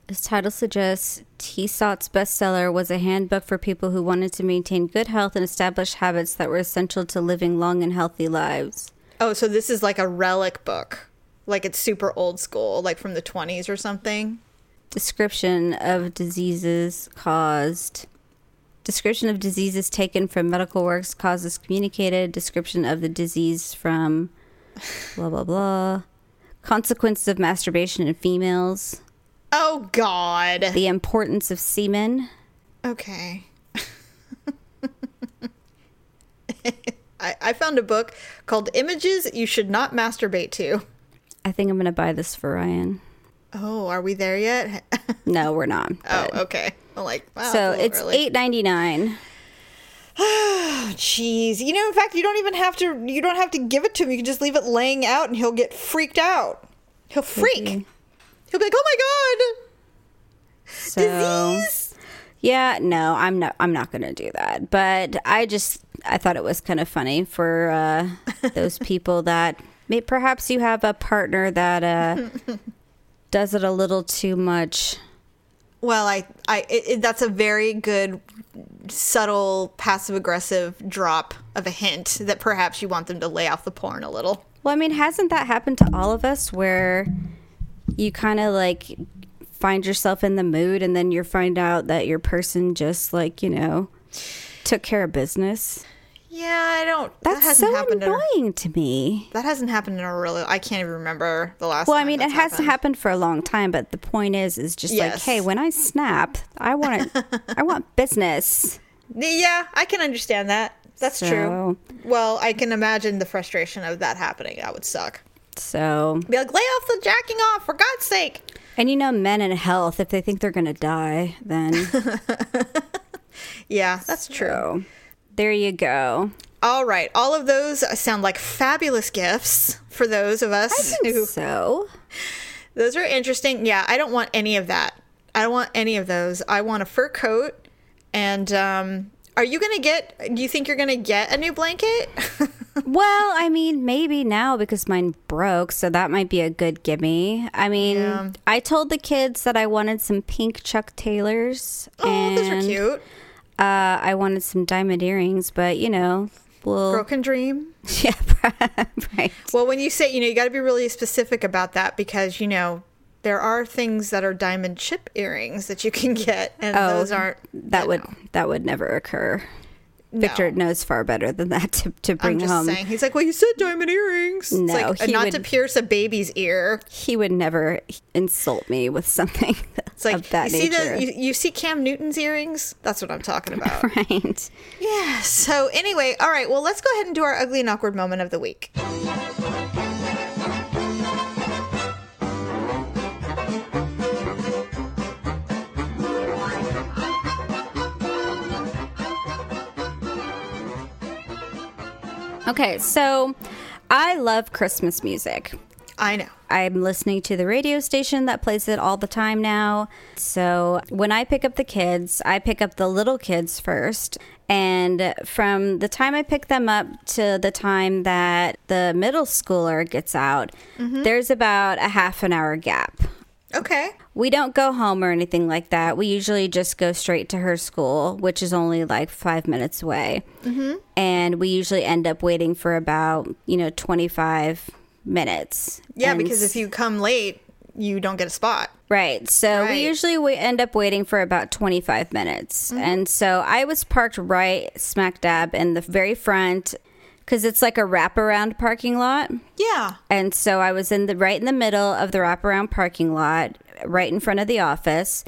As title suggests, Tissot's bestseller was a handbook for people who wanted to maintain good health and establish habits that were essential to living long and healthy lives. Oh, so this is like a relic book. Like it's super old school, like from the 20s or something. Description of diseases caused. Description of diseases taken from medical works, causes communicated. Description of the disease from blah, blah, blah. Consequences of masturbation in females. Oh, God. The importance of semen. Okay. I, I found a book called Images You Should Not Masturbate to. I think I'm going to buy this for Ryan. Oh, are we there yet? No, we're not. oh, okay. I'm like, wow. so it's early. eight ninety nine. Jeez, you know, in fact, you don't even have to. You don't have to give it to him. You can just leave it laying out, and he'll get freaked out. He'll freak. He'll be like, "Oh my So god, disease!" yeah, no, I'm not. I'm not going to do that. But I just I thought it was kind of funny for uh, those people that may, perhaps you have a partner that uh, does it a little too much. Well, I, I, it, it- that's a very good, subtle, passive aggressive drop of a hint that perhaps you want them to lay off the porn a little. Well, I mean, hasn't that happened to all of us where you kind of like find yourself in the mood and then you find out that your person just like, you know, took care of business? Yeah, I don't. that That's hasn't so happened. A, annoying to me. that hasn't happened in a really. I can't even remember the last. Well, I mean, it that's hasn't happened for a long time, but the point is, is just like, hey, when I snap, I want it, I want business. Yeah, I can understand that. That's So- true. Well, I can imagine the frustration of that happening. That would suck. So, Be like, lay off the jacking off, for God's sake. and you know, men in health, if they think they're gonna die, then Yeah, that's true. There you go. All right, all of those sound like fabulous gifts for those of us who So, Those are interesting. Yeah, I don't want any of that. I don't want any of those. I want a fur coat. And um, are you going to get, do you think you're going to get a new blanket? well, I mean, maybe now because mine broke, so that might be a good gimme. I mean, Yeah. I told the kids that I wanted some pink Chuck Taylors. oh, those are cute. Uh, I wanted some diamond earrings, but you know, we'll Broken dream. yeah, right. Well, when you say, you know, you got to be really specific about that because, you know, there are things that are diamond chip earrings that you can get, and Oh, those aren't. That would know, that would never occur. no. Victor knows far better than that to, to I'm bring just home. saying. He's like, well, you said diamond earrings. No, it's like, not would- to pierce a baby's ear. He would never insult me with something It's like, of that you see, nature. the, you, you see Cam Newton's earrings? That's what I'm talking about. right. Yeah. So anyway, all right. Well, let's go ahead and do our ugly and awkward moment of the week. Okay, so I love Christmas music. I know. I'm listening to the radio station that plays it all the time now. So when I pick up the kids, I pick up the little kids first. And from the time I pick them up to the time that the middle schooler gets out, there's about a half an hour gap. Okay. We don't go home or anything like that. We usually just go straight to her school, which is only like five minutes away. Mm-hmm. And we usually end up waiting for about, you know, 25 minutes. Yeah, And because if you come late, you don't get a spot. Right. So Right. we usually we end up waiting for about 25 minutes. Mm-hmm. And so I was parked right smack dab in the very front because it's like a wraparound parking lot. Yeah. And so I was in the right in the middle of the wraparound parking lot, right in front of the office.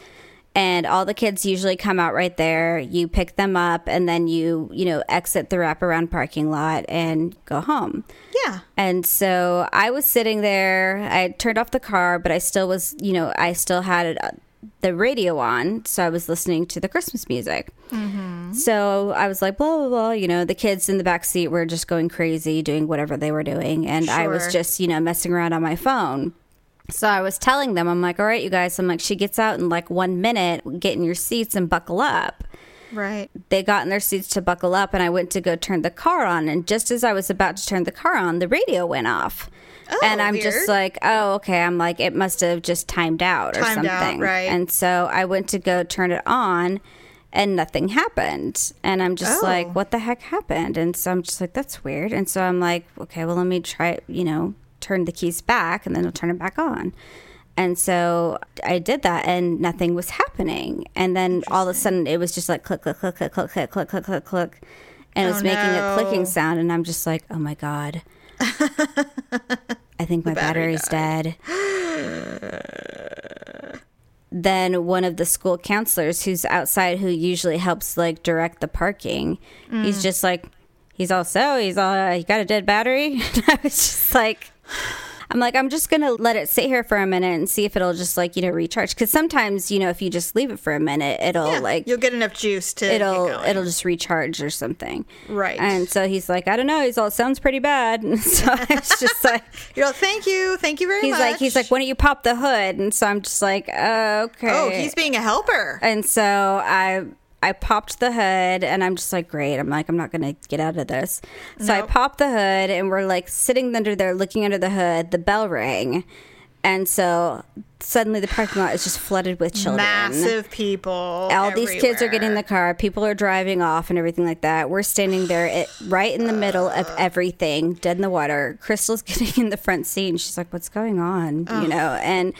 And all the kids usually come out right there. You pick them up and then you, you know, exit the wraparound parking lot and go home. Yeah. And so I was sitting there. I turned off the car, but I still was, you know, I still had it, uh, the radio on. So I was listening to the Christmas music. So I was like, blah, blah, blah. You know, the kids in the back seat were just going crazy, doing whatever they were doing. And I was just, you know, messing around on my phone. So I was telling them, I'm like, all right, you guys. I'm like, she gets out in like one minute. Get in your seats and buckle up. Right. they got in their seats to buckle up and I went to go turn the car on and just as I was about to turn the car on the radio went off. Oh, and I'm weird. just like, "Oh, okay." I'm like it must have just timed out or Timed out, something. right. And so I went to go turn it on and nothing happened. And I'm just Oh. like, "What the heck happened?" And so I'm just like, "That's weird." And so I'm like, "Okay, well let me try, you know, turn the keys back and then I'll turn it back on." And so I did that and nothing was happening. And then all of a sudden it was just like click, click, click, click, click, click, click, click, click, click. And it Oh, was making a clicking sound. And I'm just like, oh my God. I think my battery battery's dead. then one of the school counselors who's outside who usually helps like direct the parking, Mm. he's just like, he's all, so he's all, you got a dead battery? I was just like, I'm like, I'm just gonna let it sit here for a minute and see if it'll just like you know recharge. Because sometimes you know if you just leave it for a minute, it'll Yeah, like you'll get enough juice to it'll it'll just recharge or something. Right. And so he's like, I don't know. He's all, it sounds pretty bad. And so I was just like, You're like, thank you, thank you very he's much. like, he's like, why don't you pop the hood? And so I'm just like, uh, okay. oh, he's being a helper. And so I I popped the hood and I'm just like, great. I'm like, I'm not gonna get out of this. So I popped the hood and we're like sitting under there looking under the hood, the bell rang. And so suddenly the parking lot is just flooded with children. Massive people. All these kids are getting in the car. People are driving off and everything like that. We're standing there at, right in the middle of everything, dead in the water. Crystal's getting in the front seat and she's like, What's going on? You know, and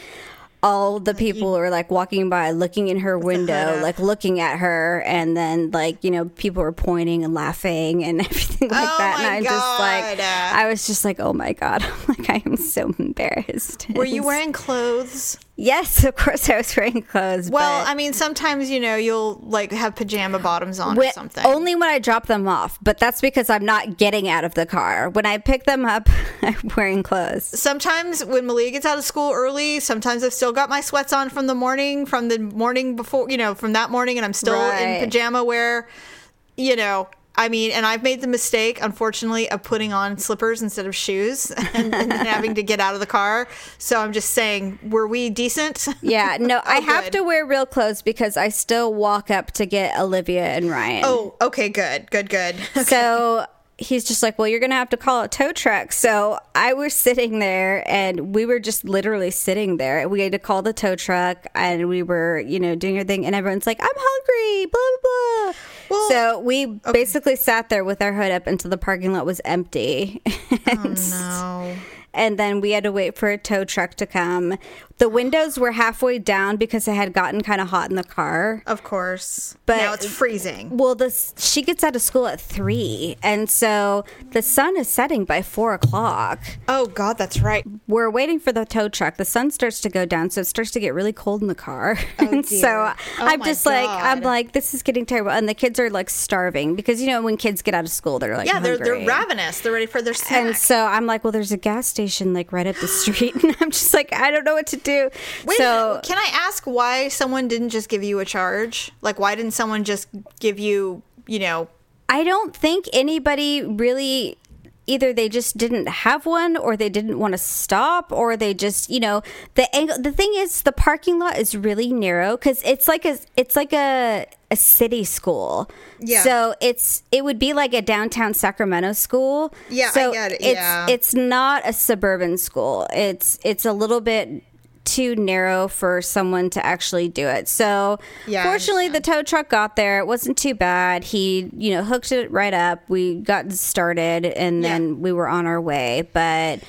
all the people were like walking by, looking in her window, like looking at her. And then, like, you know, people were pointing and laughing and everything like Oh that. And I'm just like, I was just like, Oh my God. I'm like, I am so embarrassed. Were you wearing clothes? Yes, of course I was wearing clothes. Well, I mean, sometimes you know you'll like have pajama bottoms on or something. Only when I drop them off, but that's because I'm not getting out of the car. When I pick them up, I'm wearing clothes. sometimes when Malia gets out of school early, sometimes I've still got my sweats on from the morning, from the morning before, you know, from that morning, and I'm still Right. in pajama wear. You know, I mean, and I've made the mistake, unfortunately, of putting on slippers instead of shoes and, and having to get out of the car. So I'm just saying, were we decent? Yeah, no, I have good. to wear real clothes because I still walk up to get Olivia and Ryan. Oh, okay, good, good, good. So he's just like, well, you're going to have to call a tow truck. So I was sitting there and we were just literally sitting there. We had to call the tow truck and we were, you know, doing our thing. And everyone's like, I'm hungry, blah, blah, blah. Well, so we basically sat there with our hood up until the parking lot was empty. and, oh, no. And then we had to wait for a tow truck to come. The windows were halfway down because it had gotten kind of hot in the car. Of course. But- now it's freezing. Well, this she gets out of school at three, and so the sun is setting by four o'clock. Oh God, that's right. We're waiting for the tow truck. The sun starts to go down, so it starts to get really cold in the car. Oh, and so. Oh, I'm just like, I'm like, this is getting terrible. And the kids are like starving because you know when kids get out of school, they're like, Yeah, they're they're ravenous. They're ready for their snack. And so I'm like, well, there's a gas station like right up the street, and I'm just like, I don't know what to do. Wait, so can I ask why someone didn't just give you a charge? Like, why didn't someone just give you, you know, I don't think anybody really either they just didn't have one or they didn't want to stop or they just you know the angle the thing is the parking lot is really narrow because it's like a it's like a a city school Yeah. so it's it would be like a downtown sacramento school Yeah, I so get it, it's yeah. it's not a suburban school it's it's a little bit too narrow for someone to actually do it so Yeah, fortunately the tow truck got there. It wasn't too bad. He, you know, hooked it right up. We got started and Yeah. then we were on our way. But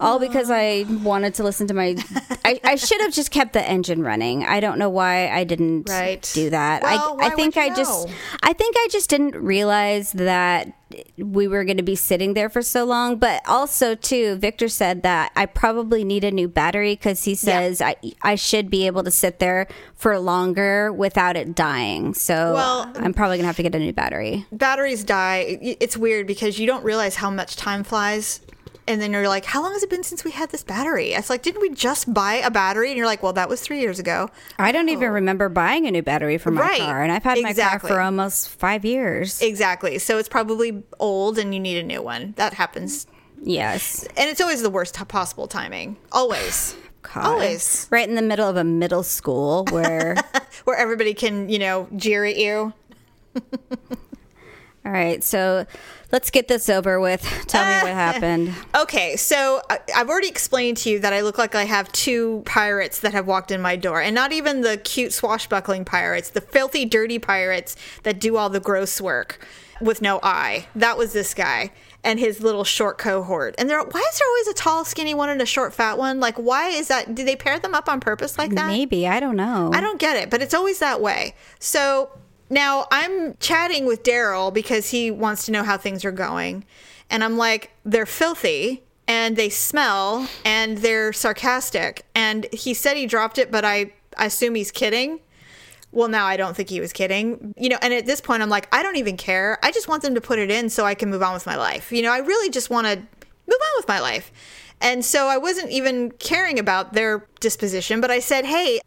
all because I wanted to listen to my. I, I should have just kept the engine running. I don't know why I didn't Right. do that. Well, I, I think I you just. I think I just didn't realize that we were going to be sitting there for so long. But also, too, Victor said that I probably need a new battery because he says I I should be able to sit there for longer without it dying. So Well- I'm probably gonna have to get a new battery. batteries die? It's weird because you don't realize how much time flies. And then you're like, how long has it been since we had this battery? It's like, didn't we just buy a battery? And you're like, well, that was three years ago. I don't even oh. remember buying a new battery for my Right. car, and I've had my car for almost five years. Exactly. So it's probably old and you need a new one. That happens. yes, And it's always the worst possible timing. Always. God. Always. right in the middle of a middle school where Where everybody can, you know, jeer at you. All right, so let's get this over with. Tell me what happened. Okay, so I- I've already explained to you that I look like I have two pirates that have walked in my door, and not even the cute swashbuckling pirates, the filthy, dirty pirates that do all the gross work with no eye. That was this guy and his little short cohort. And there, why is there always a tall, skinny one and a short, fat one? Like, why is that? Did they pair them up on purpose like that? Maybe I don't know. I don't get it, but it's always that way. So now I'm chatting with Daryl because he wants to know how things are going. And I'm like, they're filthy and they smell and they're sarcastic. And he said he dropped it, but I, I assume he's kidding. Well, now I don't think he was kidding. You know, and at this point, I'm like, I don't even care. I just want them to put it in so I can move on with my life. You know, I really just want to move on with my life. And so I wasn't even caring about their disposition, but I said, hey,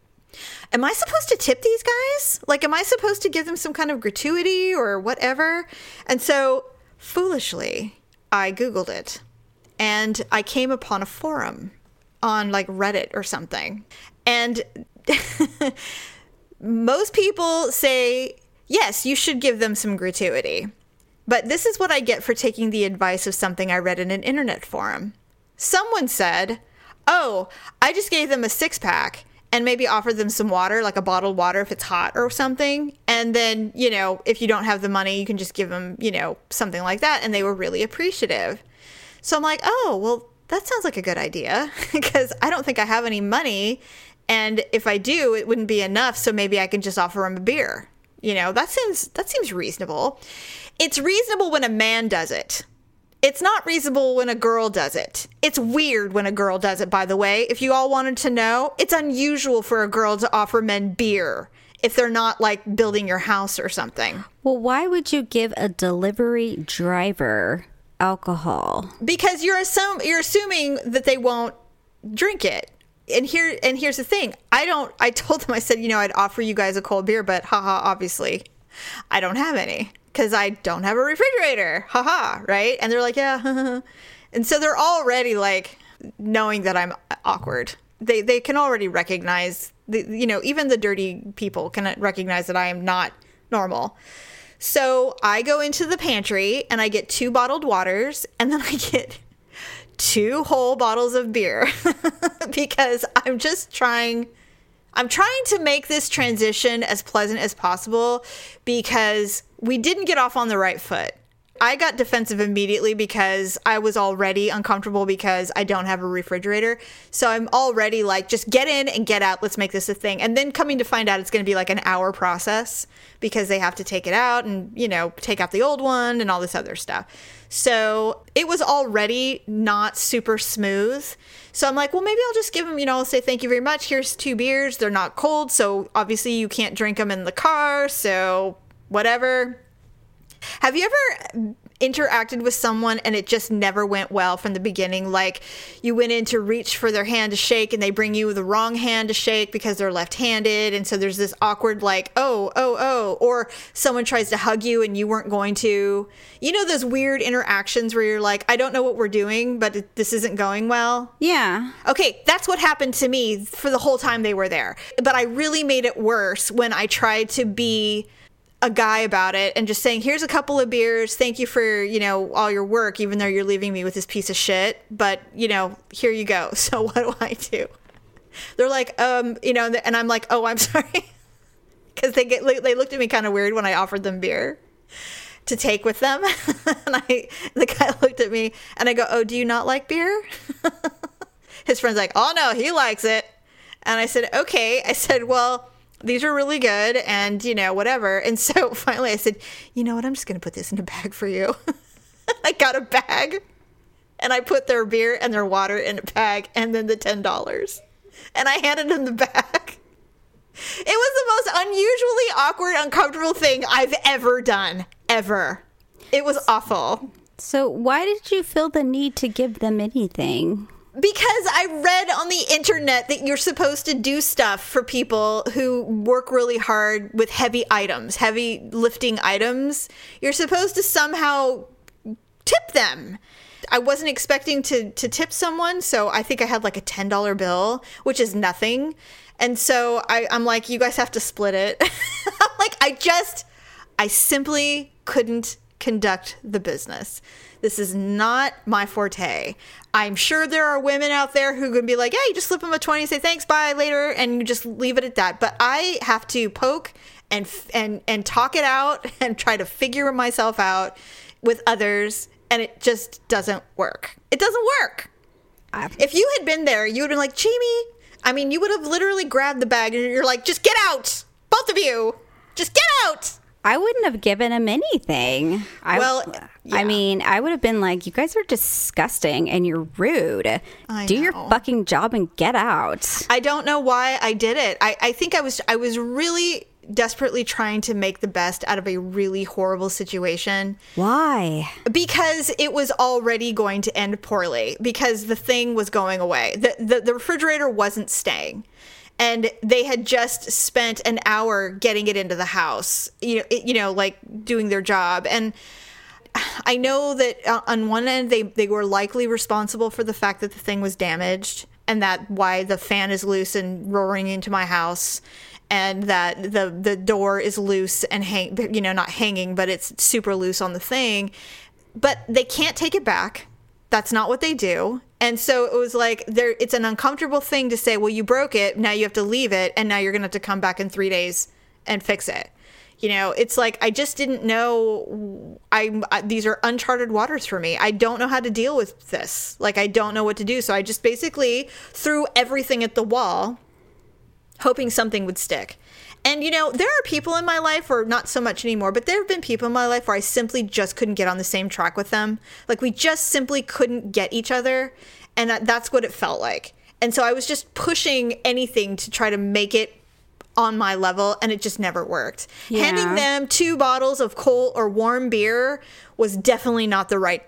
am I supposed to tip these guys? Like, am I supposed to give them some kind of gratuity or whatever? And so, foolishly, I Googled it and I came upon a forum on like Reddit or something. And most people say, yes, you should give them some gratuity. But this is what I get for taking the advice of something I read in an internet forum. Someone said, oh, I just gave them a six pack and maybe offer them some water, like a bottled water if it's hot or something. And then, you know, if you don't have the money, you can just give them, you know, something like that. And they were really appreciative. So I'm like, oh, well, that sounds like a good idea because I don't think I have any money. And if I do, it wouldn't be enough. So maybe I can just offer them a beer. You know, that seems that seems reasonable. It's reasonable when a man does it. It's not reasonable when a girl does it. It's weird when a girl does it, by the way. If you all wanted to know, it's unusual for a girl to offer men beer if they're not like building your house or something. Well, why would you give a delivery driver alcohol? Because you're assum- you're assuming that they won't drink it. And here and here's the thing. I don't I told them I said, you know, I'd offer you guys a cold beer, but haha, obviously I don't have any because I don't have a refrigerator. Haha, right? And they're like, yeah. and so they're already like knowing that I'm awkward. They they can already recognize the you know, even the dirty people can recognize that I am not normal. So I go into the pantry and I get two bottled waters and then I get two whole bottles of beer because I'm just trying I'm trying to make this transition as pleasant as possible because we didn't get off on the right foot. I got defensive immediately because I was already uncomfortable because I don't have a refrigerator. So I'm already like, just get in and get out. Let's make this a thing. And then coming to find out it's going to be like an hour process because they have to take it out and, you know, take out the old one and all this other stuff. So it was already not super smooth. So I'm like, well, maybe I'll just give them, you know, I'll say thank you very much. Here's two beers. They're not cold. So obviously you can't drink them in the car. So whatever. Have you ever interacted with someone and it just never went well from the beginning? Like you went in to reach for their hand to shake and they bring you the wrong hand to shake because they're left handed. And so there's this awkward, like, oh, oh, oh. Or someone tries to hug you and you weren't going to. You know, those weird interactions where you're like, I don't know what we're doing, but this isn't going well. Yeah. Okay, that's what happened to me for the whole time they were there. But I really made it worse when I tried to be a guy about it and just saying, "Here's a couple of beers. Thank you for, you know, all your work even though you're leaving me with this piece of shit, but, you know, here you go." So what do I do? They're like, "Um, you know," and I'm like, "Oh, I'm sorry." Cuz they get they looked at me kind of weird when I offered them beer to take with them. and I the guy looked at me and I go, "Oh, do you not like beer?" His friend's like, "Oh no, he likes it." And I said, "Okay." I said, "Well, these are really good and you know whatever. And so finally i said you know what? I'm just going to put this in a bag for you. I got a bag and i put their beer and their water in a bag and then the $10 and i handed them the bag. It was the most unusually awkward uncomfortable thing i've ever done ever. It was awful. So why did you feel the need to give them anything? Because I read on the internet that you're supposed to do stuff for people who work really hard with heavy items, heavy lifting items. You're supposed to somehow tip them. I wasn't expecting to to tip someone, so I think I had like a ten dollar bill, which is nothing. And so I, I'm like, you guys have to split it. Like, I just I simply couldn't conduct the business. This is not my forte. I'm sure there are women out there who can be like, yeah, you just slip them a 20, say thanks, bye, later, and you just leave it at that. But I have to poke and and and talk it out and try to figure myself out with others, and it just doesn't work. It doesn't work. If you had been there, you would have been like, Jamie, I mean, you would have literally grabbed the bag and you're like, just get out. Both of you. Just get out. I wouldn't have given him anything. I, Well, yeah. I mean, I would have been like, "You guys are disgusting and you're rude. I Do your fucking job and get out." I don't know why I did it. I, I think I was I was really desperately trying to make the best out of a really horrible situation Why? because it was already going to end poorly because the thing was going away. The the, the refrigerator wasn't staying. And they had just spent an hour getting it into the house, you know, it- you know, like doing their job. And I know that uh, on one end they they were likely responsible for the fact that the thing was damaged and that why the fan is loose and roaring into my house and that the the door is loose and hang you know not hanging but it's super loose on the thing. But they can't take it back. That's not what they do and so it was like there it's an uncomfortable thing to say well you broke it now you have to leave it and now you're to have to come back in 3 days and fix it. You know it's like i just didn't know I, I these are uncharted waters for me. I don't know how to deal with this. Like i don't know what to do. So i just basically threw everything at the wall hoping something would stick and you know there are people in my life or not so much anymore but there have been people in my life where i simply just couldn't get on the same track with them like we just simply couldn't get each other and that, that's what it felt like and so i was just pushing anything to try to make it on my level and it just never worked. Yeah. Handing them two bottles of cold or warm beer was definitely not the right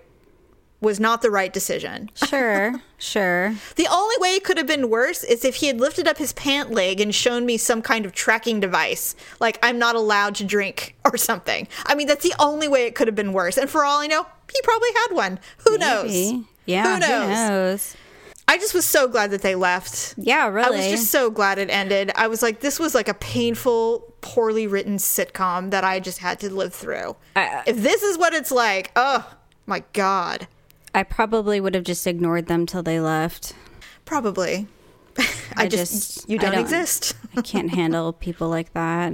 was not the right decision. Sure, sure. The only way it could have been worse is if he had lifted up his pant leg and shown me some kind of tracking device, like I'm not allowed to drink or something. I mean, that's the only way it could have been worse. And for all I know, he probably had one. Who knows? Yeah, Who knows? knows? I just was so glad that they left. Yeah, really. I was just so glad it ended. I was like, this was like a painful, poorly written sitcom that I just had to live through. I- uh, if this is what it's like, oh my God. I probably would have just ignored them till they left. Probably. I, I just, just- you don't, don't- exist. I can't handle people like that.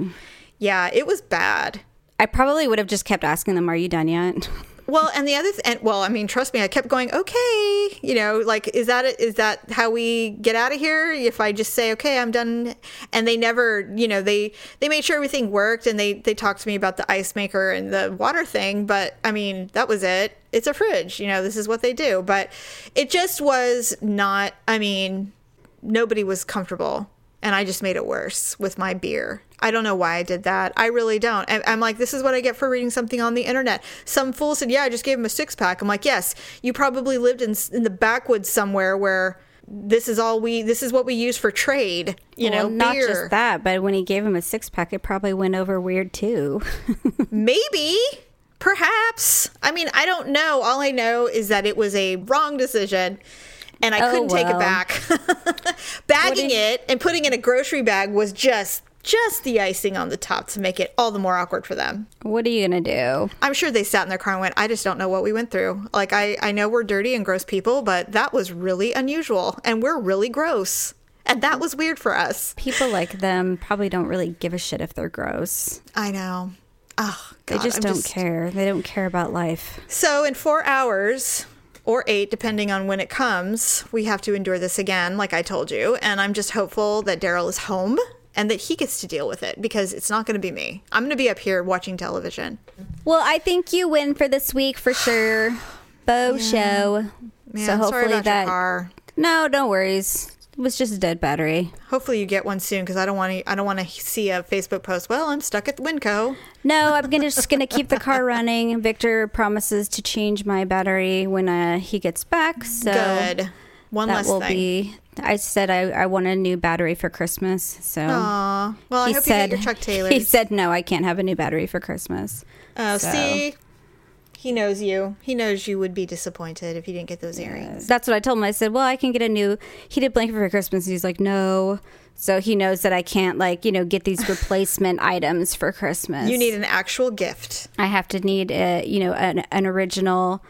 yeah, it was bad. I probably would have just kept asking them, "Are you done yet?" Well, and the other, th- and well, I mean, trust me, I kept going. Okay, you know, like, is that? Is that how we get out of here? If I just say, okay, I'm done, and they never, you know, they they made sure everything worked, and they they talked to me about the ice maker and the water thing, but I mean, that was it. It's a fridge, you know. This is what they do, but it just was not. I mean, nobody was comfortable and I just made it worse with my beer. I don't know why I did that. I really don't. I'm like, this is what I get for reading something on the internet. Some fool said, yeah, I just gave him a six pack. I'm like, yes, you probably lived in, in the backwoods somewhere where this is all we, this is what we use for trade, you well, know, not beer. just that, but when he gave him a six pack, it probably went over weird too. Maybe. Perhaps. I mean, I don't know. All I know is that it was a wrong decision and I Oh, couldn't take it back. Bagging it and putting it in a grocery bag was just just the icing on the top to make it all the more awkward for them. what are you gonna do? I'm sure they sat in their car and went, I just don't know what we went through. Like I, I know we're dirty and gross people, but that was really unusual and we're really gross. And that was weird for us. People like them probably don't really give a shit if they're gross. I know. Oh, They just I'm don't care. They don't care about life. So, in four hours or eight, depending on when it comes, we have to endure this again, like I told you. And I'm just hopeful that Daryl is home and that he gets to deal with it because it's not going to be me. I'm going to be up here watching television. Well, I think you win for this week for sure. Bow show. Man, so hopefully that. No, no worries. It was just a dead battery. Hopefully, you get one soon because I don't want to. I don't want to see a Facebook post. Well, I'm stuck at the Winco. No, I'm gonna just gonna keep the car running. Victor promises to change my battery when uh, he gets back. So Good. One that less will thing. be. I said I, I want a new battery for Christmas. So Aw. Well, I he hope said you get your Chuck Taylors. he said no, I can't have a new battery for Christmas. Oh, so- see, he knows you. He knows you would be disappointed if you didn't get those earrings. That's what I told him. I said, well, I can get a new heated blanket for Christmas. And he's like, no. So he knows that I can't like, you know, get these replacement items for Christmas. You need an actual gift. I have to need a, you know, an, an original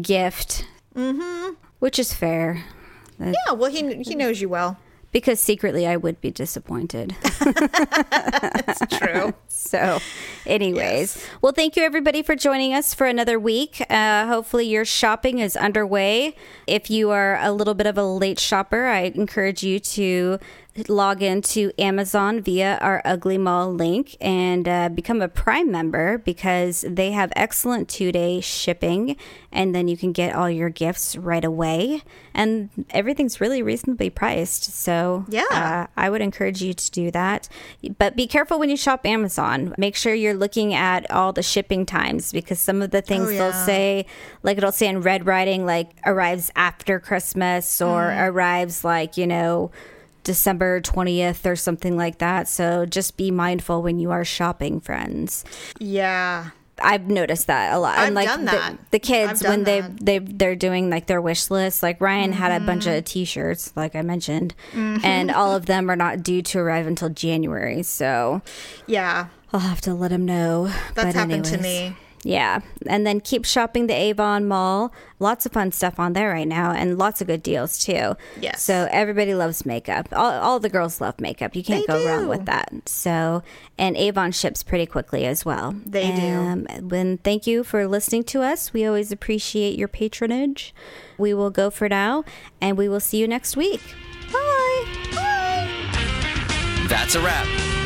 gift. Mm-hmm. Which is fair. Yeah, well, he he knows you well. Because secretly I would be disappointed. That's true. So, anyways, well, thank you everybody for joining us for another week. Uh, hopefully, your shopping is underway. If you are a little bit of a late shopper, I encourage you to log into Amazon via our Ugly Mall link and uh, become a Prime member because they have excellent two day shipping and then you can get all your gifts right away. And everything's really reasonably priced. So, Yeah. uh, I would encourage you to do that. But be careful when you shop Amazon. Make sure you're looking at all the shipping times because some of the things Oh, they'll say, like it'll say in red writing, like arrives after Christmas or Mm. arrives like, you know, December 20th or something like that. So just be mindful when you are shopping, friends. Yeah. I've noticed that a lot. I've and like done the- that. The, kids when they they they're doing like their wish list. Like Ryan had a bunch Mm-hmm. of t-shirts, like I mentioned, and all of them are not due to arrive until January. So Yeah. I'll have to let him know. That's But happened to me. Yeah, and then keep shopping the Avon Mall. Lots of fun stuff on there right now, and lots of good deals too. Yes. So everybody loves makeup. All, all the girls love makeup. You can't They go wrong with that. So, and Avon ships pretty quickly as well. They do. um, When thank you for listening to us. We always appreciate your patronage. We will go for now, and we will see you next week. Bye. Bye. That's a wrap.